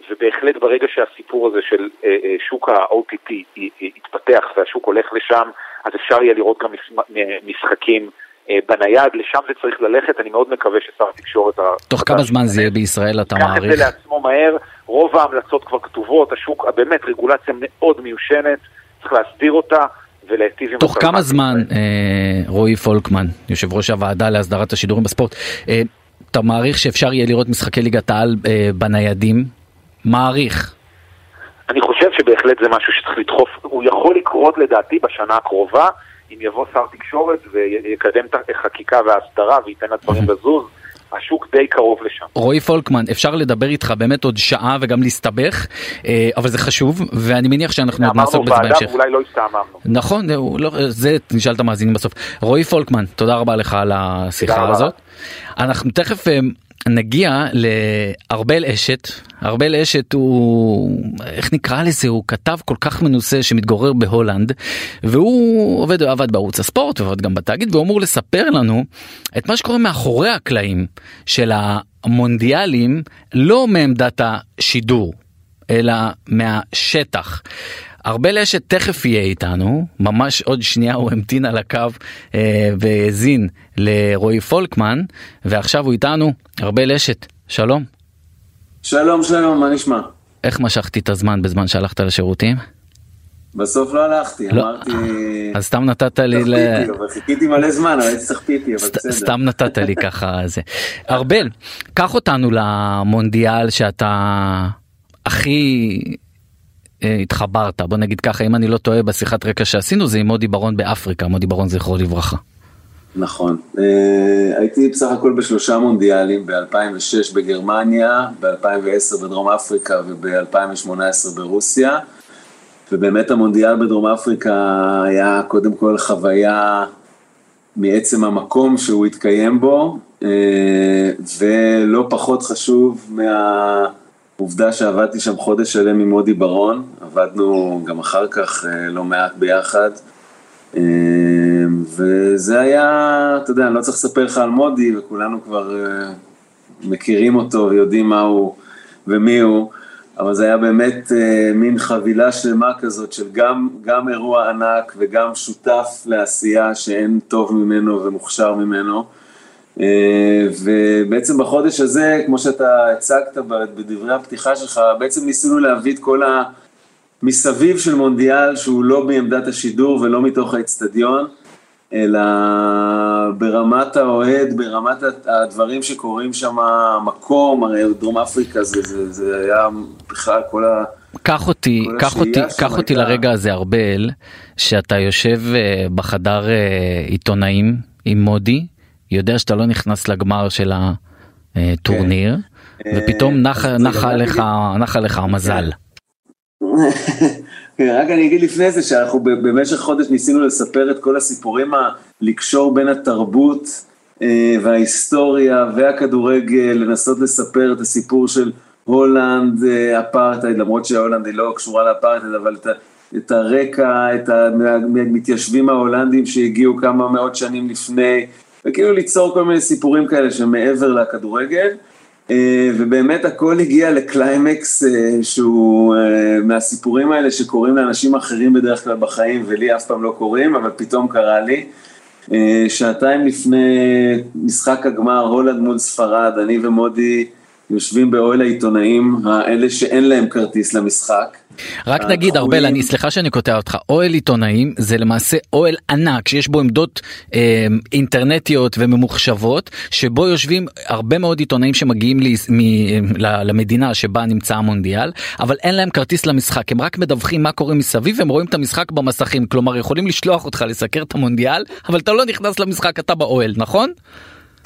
E: ובהחלט ברגע שהסיפור הזה של אה, אה, שוק ה-OTT יתפתח והשוק הולך לשם, אז אפשר יהיה לראות גם מ- משחקים אה, בנייד, לשם זה צריך ללכת, אני מאוד מקווה ששר התקשורת...
C: תוך כמה זמן זה יהיה בישראל אתה
E: ייקח את
C: מעריך?
E: זה לעצמו מהר, רוב ההמלצות כבר כתובות, השוק, באמת רגולציה מאוד מיושנת, צריך להסדיר אותה ולהיטיב עם...
C: תוך כמה זמן. אה, רועי פולקמן, יושב ראש הוועדה להסדרת השידורים בספורט, אה, אתה מעריך שאפשר יהיה לראות משחקי ליגת העל אה, בניידים? מעריך.
E: אני חושב שבהחלט זה משהו שצריך לדחוף, הוא יכול לקרות לדעתי בשנה הקרובה, אם יבוא שר תקשורת ויקדם את החקיקה וההסדרה וייתן לדברים לזוז, השוק די קרוב לשם.
C: רועי פולקמן, אפשר לדבר איתך באמת עוד שעה וגם להסתבך, אה, אבל זה חשוב, ואני מניח שאנחנו עוד נעסוק
E: אמרנו
C: בזה
E: ועדה
C: בהמשך.
E: ואולי לא הסתעממנו.
C: נכון, הוא לא, זה נשאל את המאזינים בסוף. רועי פולקמן, תודה רבה לך על השיחה. הזאת. אנחנו תכף אה, נגיע לארבל אשת. ארבל אשת הוא, איך נקרא לזה, הוא כתב כל כך מנוסה שמתגורר בהולנד, והוא עובד, עבד בערוץ הספורט ועבד גם בתאגיד, והוא אמור לספר לנו את מה שקורה מאחורי הקלעים של המונדיאלים, לא מעמדת השידור, אלא מהשטח. ארבל אשת תכף יהיה איתנו, ממש עוד שנייה הוא המתין על הקו אה, והאזין לרועי פולקמן, ועכשיו הוא איתנו, ארבל אשת, שלום.
F: שלום, שלום, מה נשמע?
C: איך משכתי את הזמן בזמן שהלכת לשירותים?
F: בסוף לא הלכתי,
C: לא,
F: אמרתי...
C: אז סתם נתת לי ל...
F: צחפיתי, אבל חיכיתי מלא זמן, אבל צחפיתי, אבל בסדר.
C: סתם נתת לי ככה זה. ארבל, קח אותנו למונדיאל שאתה הכי התחברת, בוא נגיד ככה, אם אני לא טועה בשיחת רקע שעשינו זה עם מודי ברון באפריקה, מודי ברון זכרו לברכה.
F: נכון. אה, הייתי בסך הכל בשלושה מונדיאלים, ב-2006 בגרמניה, ב-2010 בדרום אפריקה וב-2018 ברוסיה. ובאמת המונדיאל בדרום אפריקה היה קודם כל חוויה מעצם המקום שהוא התקיים בו, אה, ולא פחות חשוב מהעובדה שעבדתי שם חודש שלם עם מודי ברון, עבדנו גם אחר כך אה, לא מעט ביחד. אה, וזה היה, אתה יודע, אני לא צריך לספר לך על מודי, וכולנו כבר אה, מכירים אותו ויודעים מה הוא ומי הוא, אבל זה היה באמת מין חבילה שלמה כזאת של גם, גם אירוע ענק וגם שותף לעשייה שאין טוב ממנו ומוכשר ממנו. אה, ובעצם בחודש הזה, כמו שאתה הצגת בדברי הפתיחה שלך, בעצם ניסינו להביא את כל ה... מסביב של מונדיאל שהוא לא בעמדת השידור ולא מתוך האצטדיון, אלא ברמת האוהד, ברמת הדברים שקורים שם, המקום, הרי דרום אפריקה זה, זה, זה היה בכלל כל ה...
C: קח אותי, קח אותי, קח אותי לרגע הזה ארבל, שאתה יושב אה, בחדר אה, עיתונאים עם מודי, יודע שאתה לא נכנס לגמר של הטורניר, כן. ופתאום נח עליך המזל.
F: כן, רק אני אגיד לפני זה שאנחנו במשך חודש ניסינו לספר את כל הסיפורים, לקשור בין התרבות אה, וההיסטוריה והכדורגל, לנסות לספר את הסיפור של הולנד אה, אפרטהייד, למרות שהולנד היא לא קשורה לאפרטהייד, אבל את, את הרקע, את המתיישבים ההולנדים שהגיעו כמה מאות שנים לפני, וכאילו ליצור כל מיני סיפורים כאלה שמעבר לכדורגל. אה, ובאמת הכל הגיע לקליימקס אה, שהוא אה, מהסיפורים האלה שקורים לאנשים אחרים בדרך כלל בחיים ולי אף פעם לא קורים, אבל פתאום קרה לי. שעתיים לפני משחק הגמר, הולנד מול ספרד, אני ומודי יושבים באוהל העיתונאים, האלה שאין להם כרטיס למשחק.
C: רק נגיד ארבל אני סליחה שאני קוטע אותך אוהל עיתונאים זה למעשה אוהל ענק שיש בו עמדות אה, אינטרנטיות וממוחשבות שבו יושבים הרבה מאוד עיתונאים שמגיעים לי, מ, ל, למדינה שבה נמצא המונדיאל אבל אין להם כרטיס למשחק הם רק מדווחים מה קורה מסביב הם רואים את המשחק במסכים כלומר יכולים לשלוח אותך לסקר את המונדיאל אבל אתה לא נכנס למשחק אתה באוהל נכון?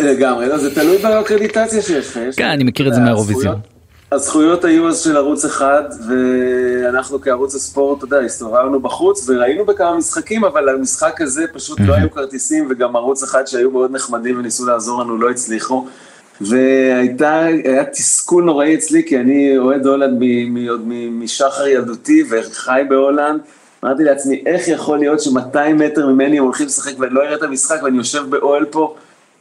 F: לגמרי, לא, זה תלוי באקרדיטציה שיש לך.
C: כן, אני מכיר את זה מהאירוויזיון.
F: הזכויות היו אז של ערוץ אחד, ואנחנו כערוץ הספורט, אתה יודע, הסתובבנו בחוץ וראינו בכמה משחקים, אבל למשחק הזה פשוט לא היו כרטיסים, וגם ערוץ אחד שהיו מאוד נחמדים וניסו לעזור לנו, לא הצליחו. והייתה, היה תסכול נוראי אצלי, כי אני אוהד הולנד עוד משחר ילדותי וחי בהולנד. אמרתי לעצמי, איך יכול להיות ש-200 מטר ממני הם הולכים לשחק ואני לא אראה את המשחק ואני יושב באוהל פה,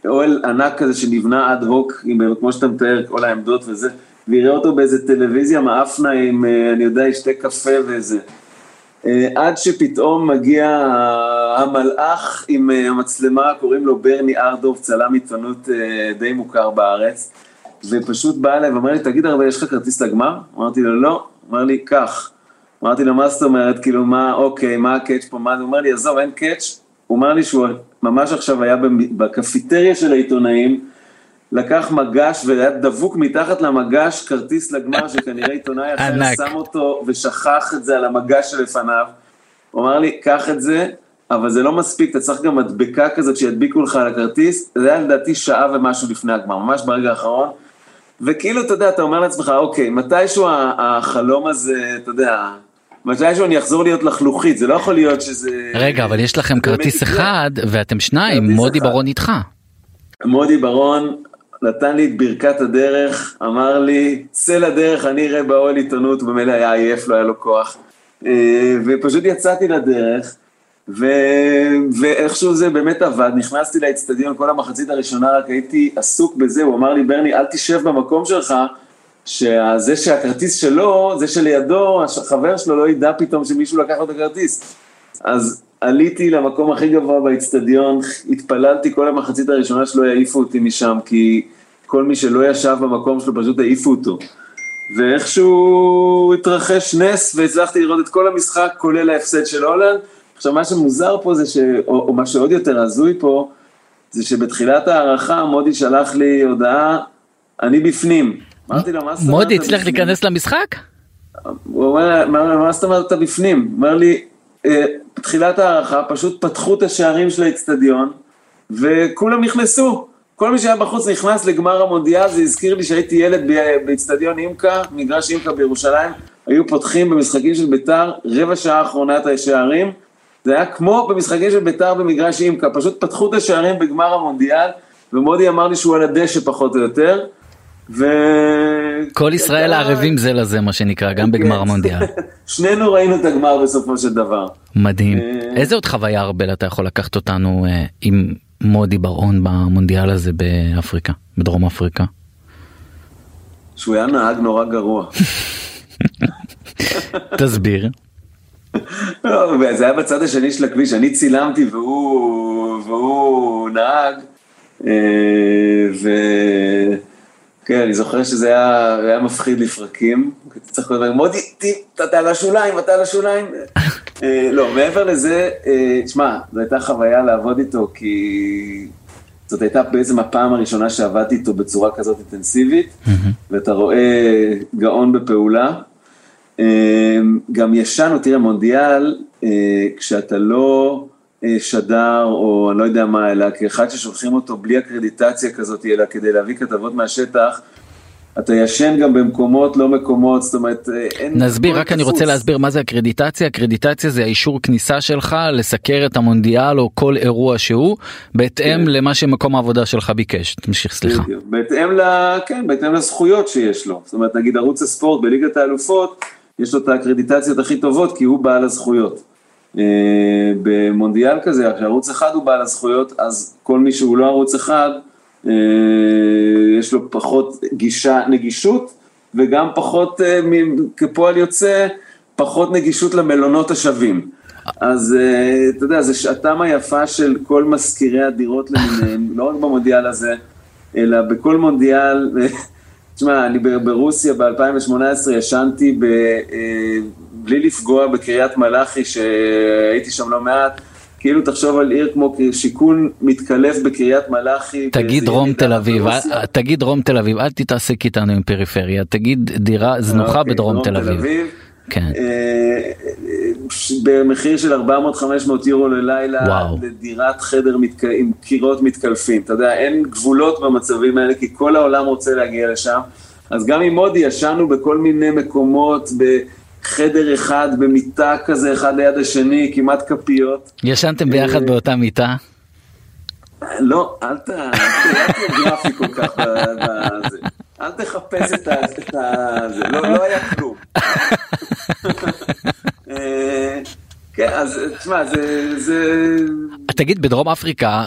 F: אוהל ענק כזה שנבנה אד הוק, כמו שאתה מתאר, כל העמדות וזה. ויראה אותו באיזה טלוויזיה מאפנה עם, אה, אני יודע, ישתה קפה ואיזה. אה, עד שפתאום מגיע המלאך עם אה, המצלמה, קוראים לו ברני ארדוב, צלם עיתונות די מוכר בארץ, ופשוט בא אליי ואומר לי, תגיד הרבה, יש לך כרטיס לגמר? אמרתי לו, לא. אמר לי, קח. אמרתי לו, מה זאת אומרת, כאילו, מה, אוקיי, מה הקאץ' פה, מה, הוא אומר לי, עזוב, אין קאץ', הוא אמר לי שהוא ממש עכשיו היה בקפיטריה של העיתונאים, לקח מגש והיה דבוק מתחת למגש כרטיס לגמר שכנראה עיתונאי אחר שם אותו ושכח את זה על המגש שלפניו. הוא אמר לי, קח את זה, אבל זה לא מספיק, אתה צריך גם מדבקה כזאת שידביקו לך על הכרטיס, זה היה לדעתי שעה ומשהו לפני הגמר, ממש ברגע האחרון. וכאילו, אתה יודע, אתה אומר לעצמך, אוקיי, מתישהו החלום הזה, אתה יודע, מתישהו אני אחזור להיות לחלוכית, זה לא יכול להיות שזה...
C: רגע, אבל יש לכם כרטיס אחד ואתם שניים, מודי ברון איתך.
F: מודי ברון, נתן לי את ברכת הדרך, אמר לי, צא לדרך, אני אראה באוהל עיתונות, במילא היה עייף, לא היה לו כוח. אה, ופשוט יצאתי לדרך, ו... ואיכשהו זה באמת עבד, נכנסתי לאצטדיון כל המחצית הראשונה, רק הייתי עסוק בזה, הוא אמר לי, ברני, אל תשב במקום שלך, שזה שהכרטיס שלו, זה שלידו, החבר שלו לא ידע פתאום שמישהו לקח לו את הכרטיס. אז עליתי למקום הכי גבוה באצטדיון, התפללתי כל המחצית הראשונה שלא יעיפו אותי משם, כי כל מי שלא ישב במקום שלו פשוט העיפו אותו. ואיכשהו התרחש נס והצלחתי לראות את כל המשחק, כולל ההפסד של הולנד. עכשיו, מה שמוזר פה זה ש... או, או מה שעוד יותר הזוי פה, זה שבתחילת ההערכה מודי שלח לי הודעה, אני בפנים. אמרתי לו, מה זאת
C: אומרת? מודי הצליח להיכנס למשחק?
F: הוא אומר, מה זאת אומרת אתה בפנים? הוא אומר לי, בתחילת ההערכה פשוט פתחו את השערים של האצטדיון וכולם נכנסו. כל מי שהיה בחוץ נכנס לגמר המונדיאל, זה הזכיר לי שהייתי ילד באצטדיון אימקה, מגרש אימקה בירושלים, היו פותחים במשחקים של ביתר, רבע שעה אחרונה את השערים, זה היה כמו במשחקים של ביתר במגרש אימקה, פשוט פתחו את השערים בגמר המונדיאל, ומודי אמר לי שהוא על הדשא פחות או יותר, ו...
C: כל ישראל הערבים זה לזה מה שנקרא גם בגמר כן. המונדיאל.
F: שנינו ראינו את הגמר בסופו של דבר.
C: מדהים. אה, איזה עוד חוויה ארבל אתה יכול לקחת אותנו אה, עם מודי בר-און במונדיאל הזה באפריקה, בדרום אפריקה?
F: שהוא היה נהג נורא גרוע.
C: תסביר.
F: לא, זה היה בצד השני של הכביש, אני צילמתי והוא, והוא נהג, אה, ו... כן, אני זוכר שזה היה, היה מפחיד לפרקים, צריך לדבר, מודי, אתה על השוליים, אתה על השוליים. אה, לא, מעבר לזה, אה, תשמע, זו הייתה חוויה לעבוד איתו, כי זאת הייתה בעצם הפעם הראשונה שעבדתי איתו בצורה כזאת אינטנסיבית, ואתה רואה גאון בפעולה. אה, גם ישנו, תראה, מונדיאל, כשאתה לא שדר, או אני לא יודע מה, אלא כאחד ששולחים אותו בלי אקרדיטציה כזאת, אלא כדי להביא כתבות מהשטח, אתה ישן גם במקומות לא מקומות, זאת אומרת, אה, אין...
C: נסביר, רק אני רוצה להסביר מה זה אקרדיטציה. אקרדיטציה זה האישור כניסה שלך לסקר את המונדיאל או כל אירוע שהוא, בהתאם כן. למה שמקום העבודה שלך ביקש. תמשיך, סליחה.
F: בהתאם, ל... כן, בהתאם לזכויות שיש לו. זאת אומרת, נגיד ערוץ הספורט בליגת האלופות, יש לו את האקרדיטציות הכי טובות, כי הוא בעל הזכויות. אה, במונדיאל כזה, כשערוץ אחד הוא בעל הזכויות, אז כל מי שהוא לא ערוץ אחד, אה, יש לו פחות גישה, נגישות, וגם פחות, אה, כפועל יוצא, פחות נגישות למלונות השווים. אז אתה יודע, זה שעתם היפה של כל משכירי הדירות למיניהם, לא רק במונדיאל הזה, אלא בכל מונדיאל, תשמע, אני ברוסיה ב-2018 ישנתי ב, בלי לפגוע בקריית מלאכי, שהייתי שם לא מעט, כאילו תחשוב על עיר כמו שיכון מתקלף בקריית מלאכי.
C: תגיד דרום תל אביב, תגיד דרום תל אביב, אל תתעסק איתנו עם פריפריה, תגיד דירה זנוחה אוקיי, בדרום תל אביב. כן. אה,
F: במחיר של 400-500 יורו ללילה, וואו. לדירת חדר מתק... עם קירות מתקלפים. אתה יודע, אין גבולות במצבים האלה, כי כל העולם רוצה להגיע לשם. אז גם עם מודי ישנו בכל מיני מקומות, ב... חדר אחד במיטה כזה, אחד ליד השני, כמעט כפיות.
C: ישנתם ביחד באותה מיטה?
F: לא, אל תהיה גרפי כל כך בזה. אל תחפש את ה... זה, לא, לא היה כלום. אה, כן, אז תשמע, זה...
C: תגיד, בדרום אפריקה,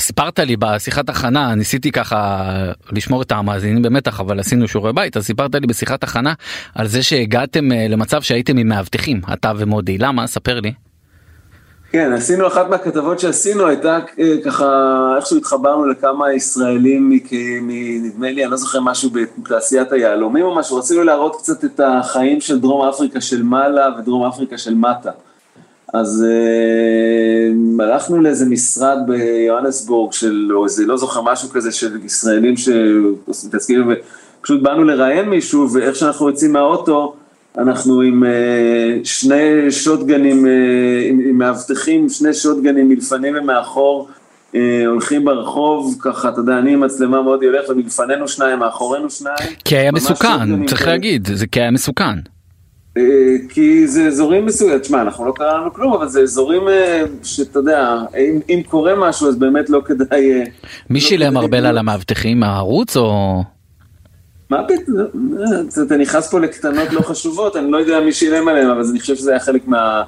C: סיפרת לי בשיחת הכנה ניסיתי ככה לשמור את המאזינים במתח אבל עשינו שיעורי בית אז סיפרת לי בשיחת הכנה על זה שהגעתם אה, למצב שהייתם עם מאבטחים אתה ומודי למה ספר לי.
F: כן עשינו אחת מהכתבות שעשינו הייתה אה, ככה איכשהו התחברנו לכמה ישראלים נדמה לי אני לא זוכר משהו בתעשיית היהלומים או משהו רצינו להראות קצת את החיים של דרום אפריקה של מעלה ודרום אפריקה של מטה. אז uh, הלכנו לאיזה משרד ביוהנסבורג של, או איזה, לא זוכר, משהו כזה של ישראלים שמתעסקים, ופשוט באנו לראיין מישהו, ואיך שאנחנו יוצאים מהאוטו, אנחנו עם uh, שני שוטגנים, uh, עם, מאבטחים, שני שוטגנים מלפנים ומאחור, uh, הולכים ברחוב, ככה, אתה יודע, אני עם מצלמה מאוד הולך, ומלפנינו שניים, מאחורינו שניים.
C: כי היה מסוכן, צריך להגיד, זה כי היה מסוכן.
F: אה, כי זה אזורים מסוימים, תשמע, אנחנו לא קראנו כלום, אבל זה אזורים אה, שאתה יודע, אם, אם קורה משהו אז באמת לא כדאי... אה,
C: מי לא שילם הרבה על המאבטחים מהערוץ או...
F: מה פתאום, אתה נכנס פה לקטנות לא חשובות, אני לא יודע מי שילם עליהם, אבל אני חושב שזה היה חלק מה...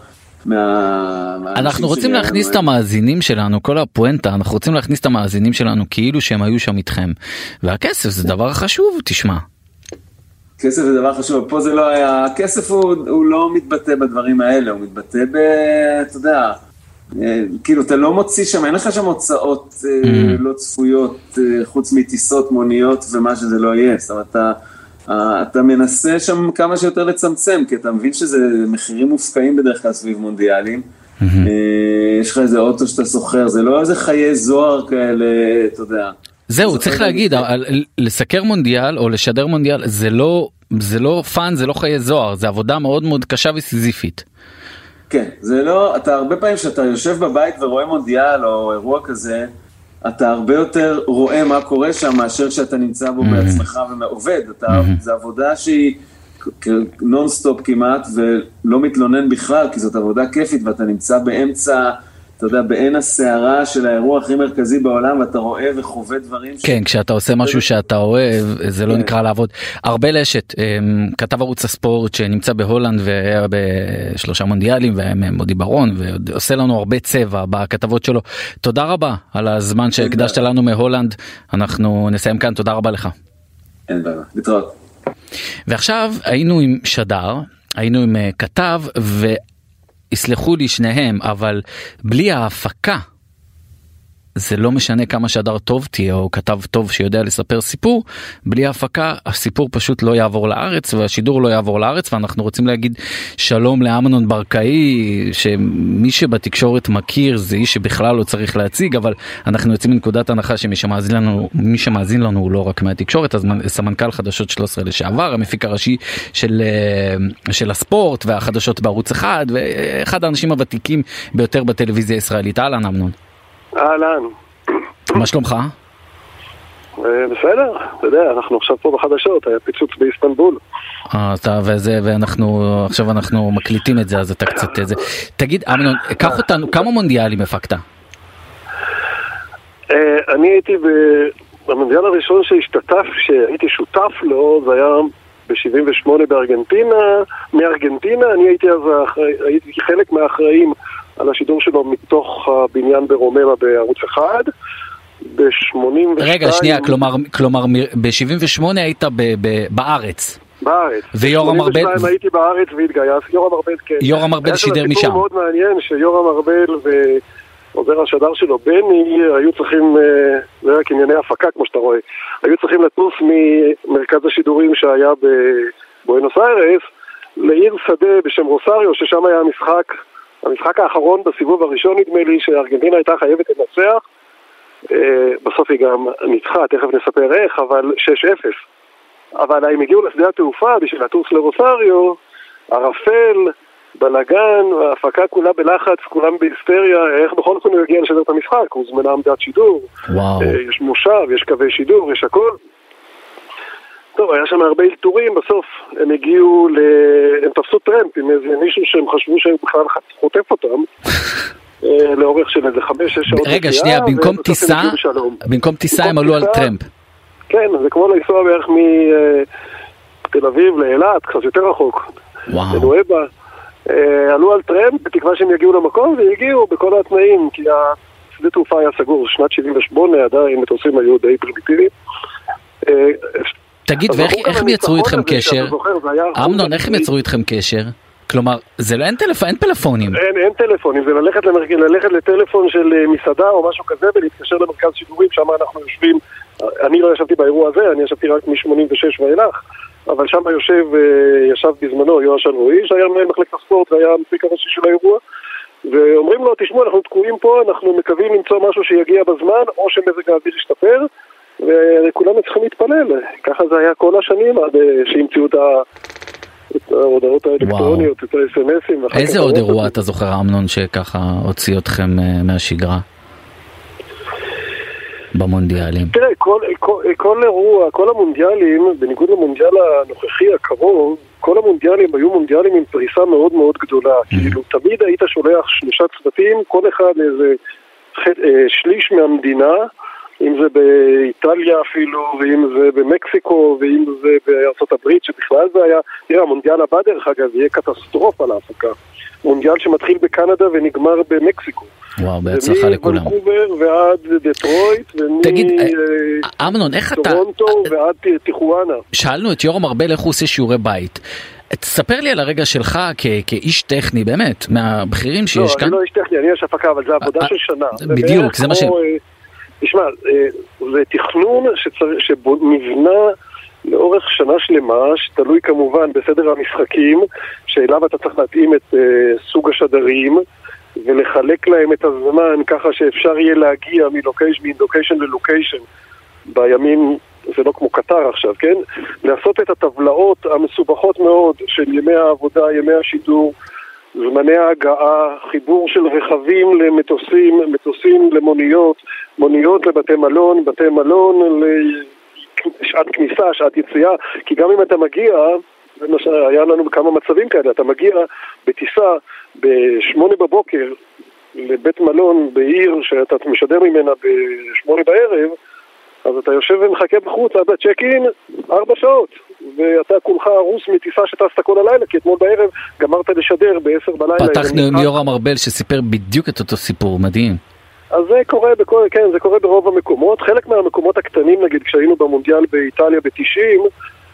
F: מה...
C: אנחנו רוצים להכניס את המאזינים שלנו, כל הפואנטה, אנחנו רוצים להכניס את המאזינים שלנו כאילו שהם היו שם איתכם. והכסף זה דבר חשוב, תשמע.
F: כסף זה דבר חשוב, פה זה לא היה, הכסף הוא, הוא לא מתבטא בדברים האלה, הוא מתבטא ב... אתה יודע, אה, כאילו אתה לא מוציא שם, אין לך שם הוצאות mm. לא צפויות, אה, חוץ מטיסות, מוניות ומה שזה לא יהיה, זאת אומרת, אתה, אתה מנסה שם כמה שיותר לצמצם, כי אתה מבין שזה מחירים מופקעים בדרך כלל סביב מונדיאלים. Mm-hmm. יש לך איזה אוטו שאתה שוכר, זה לא איזה חיי זוהר כאלה, אתה יודע.
C: זהו צריך להגיד לסקר מונדיאל או לשדר מונדיאל זה לא זה לא fun זה לא חיי זוהר זה עבודה מאוד מאוד קשה וסיזיפית.
F: כן זה לא אתה הרבה פעמים שאתה יושב בבית ורואה מונדיאל או אירוע כזה אתה הרבה יותר רואה מה קורה שם מאשר שאתה נמצא בו mm-hmm. בעצמך ועובד אתה mm-hmm. זה עבודה שהיא נונסטופ כמעט ולא מתלונן בכלל כי זאת עבודה כיפית ואתה נמצא באמצע. אתה יודע, בעין הסערה של האירוע הכי מרכזי בעולם, ואתה רואה וחווה דברים.
C: כן, ש... כשאתה עושה משהו שאתה אוהב, זה לא כן. נקרא לעבוד. ארבל אשת, אמ, כתב ערוץ הספורט שנמצא בהולנד והיה בשלושה מונדיאלים, ומודי ברון, ועושה לנו הרבה צבע בכתבות שלו. תודה רבה על הזמן שהקדשת לנו מהולנד. אנחנו נסיים כאן, תודה רבה לך.
F: אין בעיה, להתראות.
C: ועכשיו היינו עם שדר, היינו עם אה, כתב, ו... יסלחו לי שניהם, אבל בלי ההפקה זה לא משנה כמה שדר טוב תהיה או כתב טוב שיודע לספר סיפור, בלי הפקה הסיפור פשוט לא יעבור לארץ והשידור לא יעבור לארץ ואנחנו רוצים להגיד שלום לאמנון ברקאי שמי שבתקשורת מכיר זה איש שבכלל לא צריך להציג אבל אנחנו יוצאים מנקודת הנחה שמי שמאזין לנו מי שמאזין לנו הוא לא רק מהתקשורת אז סמנכ"ל חדשות 13 לשעבר המפיק הראשי של, אה, של הספורט והחדשות בערוץ אחד ואחד האנשים הוותיקים ביותר בטלוויזיה הישראלית אהלן אמנון.
G: אהלן.
C: מה שלומך?
G: אה, בסדר, אתה יודע, אנחנו עכשיו פה בחדשות, היה פיצוץ באיסטנבול.
C: אה, אתה וזה, ואנחנו, עכשיו אנחנו מקליטים את זה, אז אתה קצת איזה... תגיד, אמנון, קח אותנו, כמה מונדיאלים הפקת?
G: אה, אני הייתי במונדיאל הראשון שהשתתף, שהייתי שותף לו, זה היה ב-78 בארגנטינה, מארגנטינה, אני הייתי אז, הייתי חלק מהאחראים על השידור שלו מתוך הבניין ברוממה בערוץ אחד. ב-82...
C: רגע, שנייה, כלומר, כלומר ב-78 היית ב- ב- בארץ.
G: בארץ.
C: ויורם ארבל...
G: ב-82 הייתי בארץ והתגייס, יורם ארבל כן.
C: יורם ארבל שידר משם. היה שם
G: סיפור מאוד מעניין שיורם ארבל ועוזר השדר שלו, בני, היו צריכים, אה, זה רק ענייני הפקה כמו שאתה רואה, היו צריכים לטוס ממרכז השידורים שהיה בבואנוס איירס לעיר שדה בשם רוסריו, ששם היה המשחק המשחק האחרון בסיבוב הראשון נדמה לי שארגנטינה הייתה חייבת לנצח אה, בסוף היא גם ניצחה, תכף נספר איך, אבל 6-0 אבל הם הגיעו לשדה התעופה בשביל לטוס לרוסריו, ערפל, בלאגן, ההפקה כולה בלחץ, כולם בהיסטריה, איך בכל זאת הוא יגיע לשדר את המשחק, הוזמנה עמדת שידור,
C: וואו.
G: אה, יש מושב, יש קווי שידור, יש הכל טוב, היה שם הרבה אלתורים, בסוף הם הגיעו ל... הם תפסו טרמפ עם איזה מישהו שהם חשבו שהם בכלל חוטף אותם. אה, לאורך של איזה חמש, שש שעות.
C: רגע, שנייה, במקום טיסה, במקום טיסה הם עלו על טרמפ.
G: כן, זה כמו לנסוע בערך מתל אביב לאילת, קצת יותר רחוק.
C: וואו.
G: לנואבה. אה, עלו על טרמפ בתקווה שהם יגיעו למקום והגיעו בכל התנאים, כי השדה תעופה היה סגור, שנת 78 עדיין מטוסים היו די פרימיטיביים.
C: תגיד, ואיך הם יצרו איתכם קשר? אמנון, איך הם יצרו איתכם קשר? כלומר, זה לא, אין טלפון, אין פלאפונים.
G: אין, אין טלפונים, זה ללכת, למרג... ללכת לטלפון של אה, מסעדה או משהו כזה ולהתקשר למרכז שידורים, שם אנחנו יושבים, אני לא ישבתי באירוע הזה, אני ישבתי רק מ-86 ואילך, אבל שם יושב, אה, ישב בזמנו יואש אלרועי, שהיה מנהל מחלקת הספורט והיה המפיק הראשי של האירוע, ואומרים לו, תשמעו, אנחנו תקועים פה, אנחנו מקווים למצוא משהו שיגיע בזמן, או שמזג האוויר ישתפר, וכולנו צריכים להתפלל. ככה זה היה כל השנים עד אה, שהמציאו את ההודעות האלקטרוניות, את האס.אם.אסים.
C: איזה עוד אירוע אתה זוכר, אמנון, שככה הוציא אתכם אה, מהשגרה? במונדיאלים.
G: תראה, כל, כל, כל אירוע, כל המונדיאלים, בניגוד למונדיאל הנוכחי הקרוב, כל המונדיאלים היו מונדיאלים עם פריסה מאוד מאוד גדולה. Mm-hmm. כאילו, תמיד היית שולח שלושה צוותים, כל אחד איזה אה, שליש מהמדינה. אם זה באיטליה אפילו, ואם זה במקסיקו, ואם זה בארצות הברית, שבכלל זה היה, תראה, המונדיאל הבא דרך אגב יהיה קטסטרופה להפקה. מונדיאל שמתחיל בקנדה ונגמר במקסיקו.
C: וואו, בהצלחה לכולם.
G: ומוונקובר ועד דטרויט,
C: תגיד, אה, אה, איך אתה...
G: טורונטו ועד טיחואנה.
C: שאלנו את יורם ארבל איך הוא עושה שיעורי בית. תספר לי על הרגע שלך כאיש טכני, באמת, מהבכירים שיש
G: לא,
C: כאן.
G: לא, אני לא איש טכני, אני איש הפקה, אבל זה עבודה של שנה.
C: בדיוק, זה מה ש...
G: תשמע, אה, זה תכנון שצר... שנבנה לאורך שנה שלמה, שתלוי כמובן בסדר המשחקים, שאליו אתה צריך להתאים את uh, סוג השדרים ולחלק להם את הזמן ככה שאפשר יהיה להגיע מלוקיישן ללוקיישן בימים, זה לא כמו קטר עכשיו, כן? לעשות את הטבלאות המסובכות מאוד של ימי העבודה, ימי השידור, זמני ההגעה, חיבור של רכבים למטוסים, מטוסים למוניות, מוניות לבתי מלון, בתי מלון לשעת כניסה, שעת יציאה, כי גם אם אתה מגיע, שהיה לנו בכמה מצבים כאלה, אתה מגיע בטיסה בשמונה בבוקר לבית מלון בעיר שאתה משדר ממנה בשמונה בערב, אז אתה יושב ומחכה בחוץ עד הצ'ק אין ארבע שעות ואתה כולך הרוס מטיסה שטסת כל הלילה כי אתמול בערב גמרת לשדר בעשר בלילה
C: פתחנו עם יורם ארבל שסיפר בדיוק את אותו סיפור, מדהים
G: אז זה קורה, בכל, כן, זה קורה ברוב המקומות. חלק מהמקומות הקטנים, נגיד, כשהיינו במונדיאל באיטליה ב-90,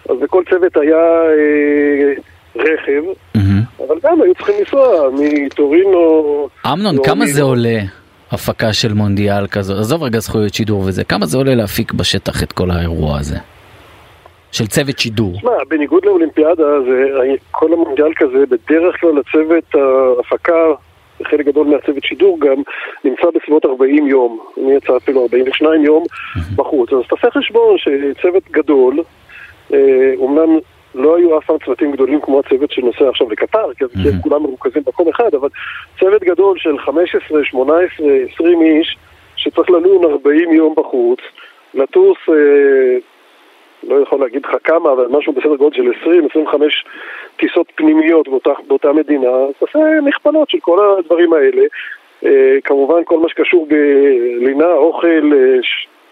G: אז בכל צוות היה אה, רכב, mm-hmm. אבל גם היו צריכים לנסוע מטורינו...
C: אמנון, כמה זה עולה? הפקה של מונדיאל כזאת, עזוב רגע זכויות שידור וזה, כמה זה עולה להפיק בשטח את כל האירוע הזה? של צוות שידור.
G: תשמע, בניגוד לאולימפיאדה, זה, כל המונדיאל כזה, בדרך כלל הצוות ההפקה, חלק גדול מהצוות שידור גם, נמצא בסביבות 40 יום. אני יצא אפילו 42 יום בחוץ. אז תעשה חשבון שצוות גדול, אה, אומנם לא היו אף פעם צוותים גדולים כמו הצוות שנוסע עכשיו לקטר, כי mm-hmm. כולם מרוכזים במקום אחד, אבל צוות גדול של 15, 18, 20 איש, שצריך לנון 40 יום בחוץ, לטוס, אה, לא יכול להגיד לך כמה, אבל משהו בסדר גודל של 20-25 טיסות פנימיות באותה, באותה מדינה, אז תעשה מכפלות של כל הדברים האלה. אה, כמובן כל מה שקשור בלינה, אוכל, אה,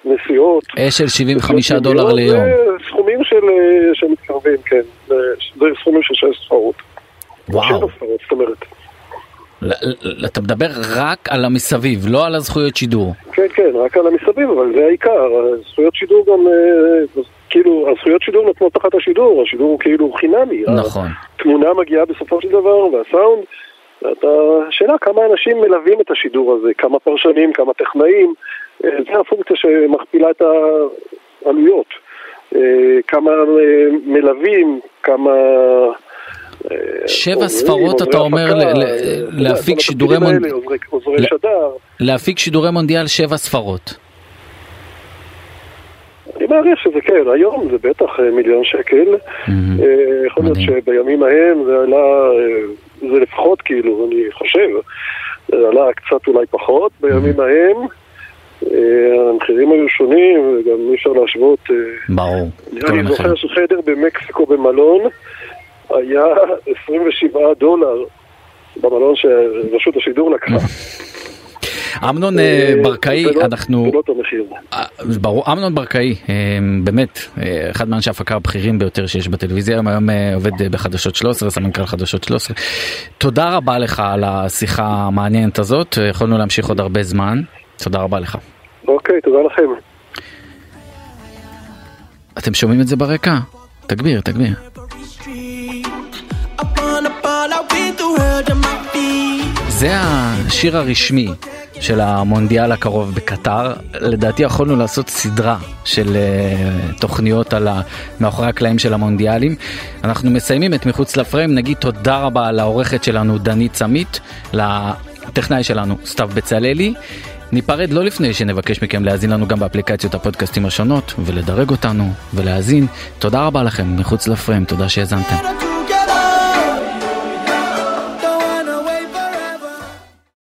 G: נסיעות.
C: אש של 75 דולר ליום.
G: סכומים של, אה, שמתקרבים, כן. זה סכומים של שש ספרות.
C: וואו.
G: שבע ספרות, זאת אומרת.
C: אתה מדבר רק על המסביב, לא על הזכויות שידור.
G: כן, כן, רק על המסביב, אבל זה העיקר. הזכויות שידור גם, אה, כאילו, הזכויות שידור נתנו תחת השידור, השידור הוא כאילו חינמי.
C: נכון.
G: התמונה מגיעה בסופו של דבר, והסאונד. ואתה, שאלה כמה אנשים מלווים את השידור הזה, כמה פרשנים, כמה טכנאים, אה, זה הפונקציה שמכפילה את העלויות. אה, כמה מלווים, כמה...
C: שבע ספרות אתה אומר להפיק שידורי מונדיאל, להפיק שידורי מונדיאל שבע ספרות.
G: אני מעריך שזה כן, היום זה בטח מיליון שקל, יכול להיות שבימים ההם זה עלה, זה לפחות כאילו, אני חושב, זה עלה קצת אולי פחות בימים ההם. המחירים היו שונים, וגם אי אפשר להשוות.
C: ברור.
G: אני זוכר שחדר במקסיקו במלון, היה 27 דולר במלון שרשות השידור לקחה.
C: אמנון ברקאי, אנחנו... ברור, אמנון ברקאי, באמת, אחד מאנשי ההפקה הבכירים ביותר שיש בטלוויזיה, היום עובד בחדשות 13, סמנכ"ל חדשות 13. תודה רבה לך על השיחה המעניינת הזאת, יכולנו להמשיך עוד הרבה זמן. תודה רבה לך.
G: אוקיי, תודה לכם.
C: אתם שומעים את זה ברקע? תגביר, תגביר. זה השיר הרשמי של המונדיאל הקרוב בקטר. לדעתי יכולנו לעשות סדרה של uh, תוכניות על מאחורי הקלעים של המונדיאלים. אנחנו מסיימים את מחוץ לפריים, נגיד תודה רבה לעורכת שלנו דנית סמית, לטכנאי שלנו סתיו בצללי. ניפרד לא לפני שנבקש מכם להאזין לנו גם באפליקציות הפודקאסטים השונות ולדרג אותנו ולהאזין. תודה רבה לכם מחוץ לפריים, תודה שהאזנתם.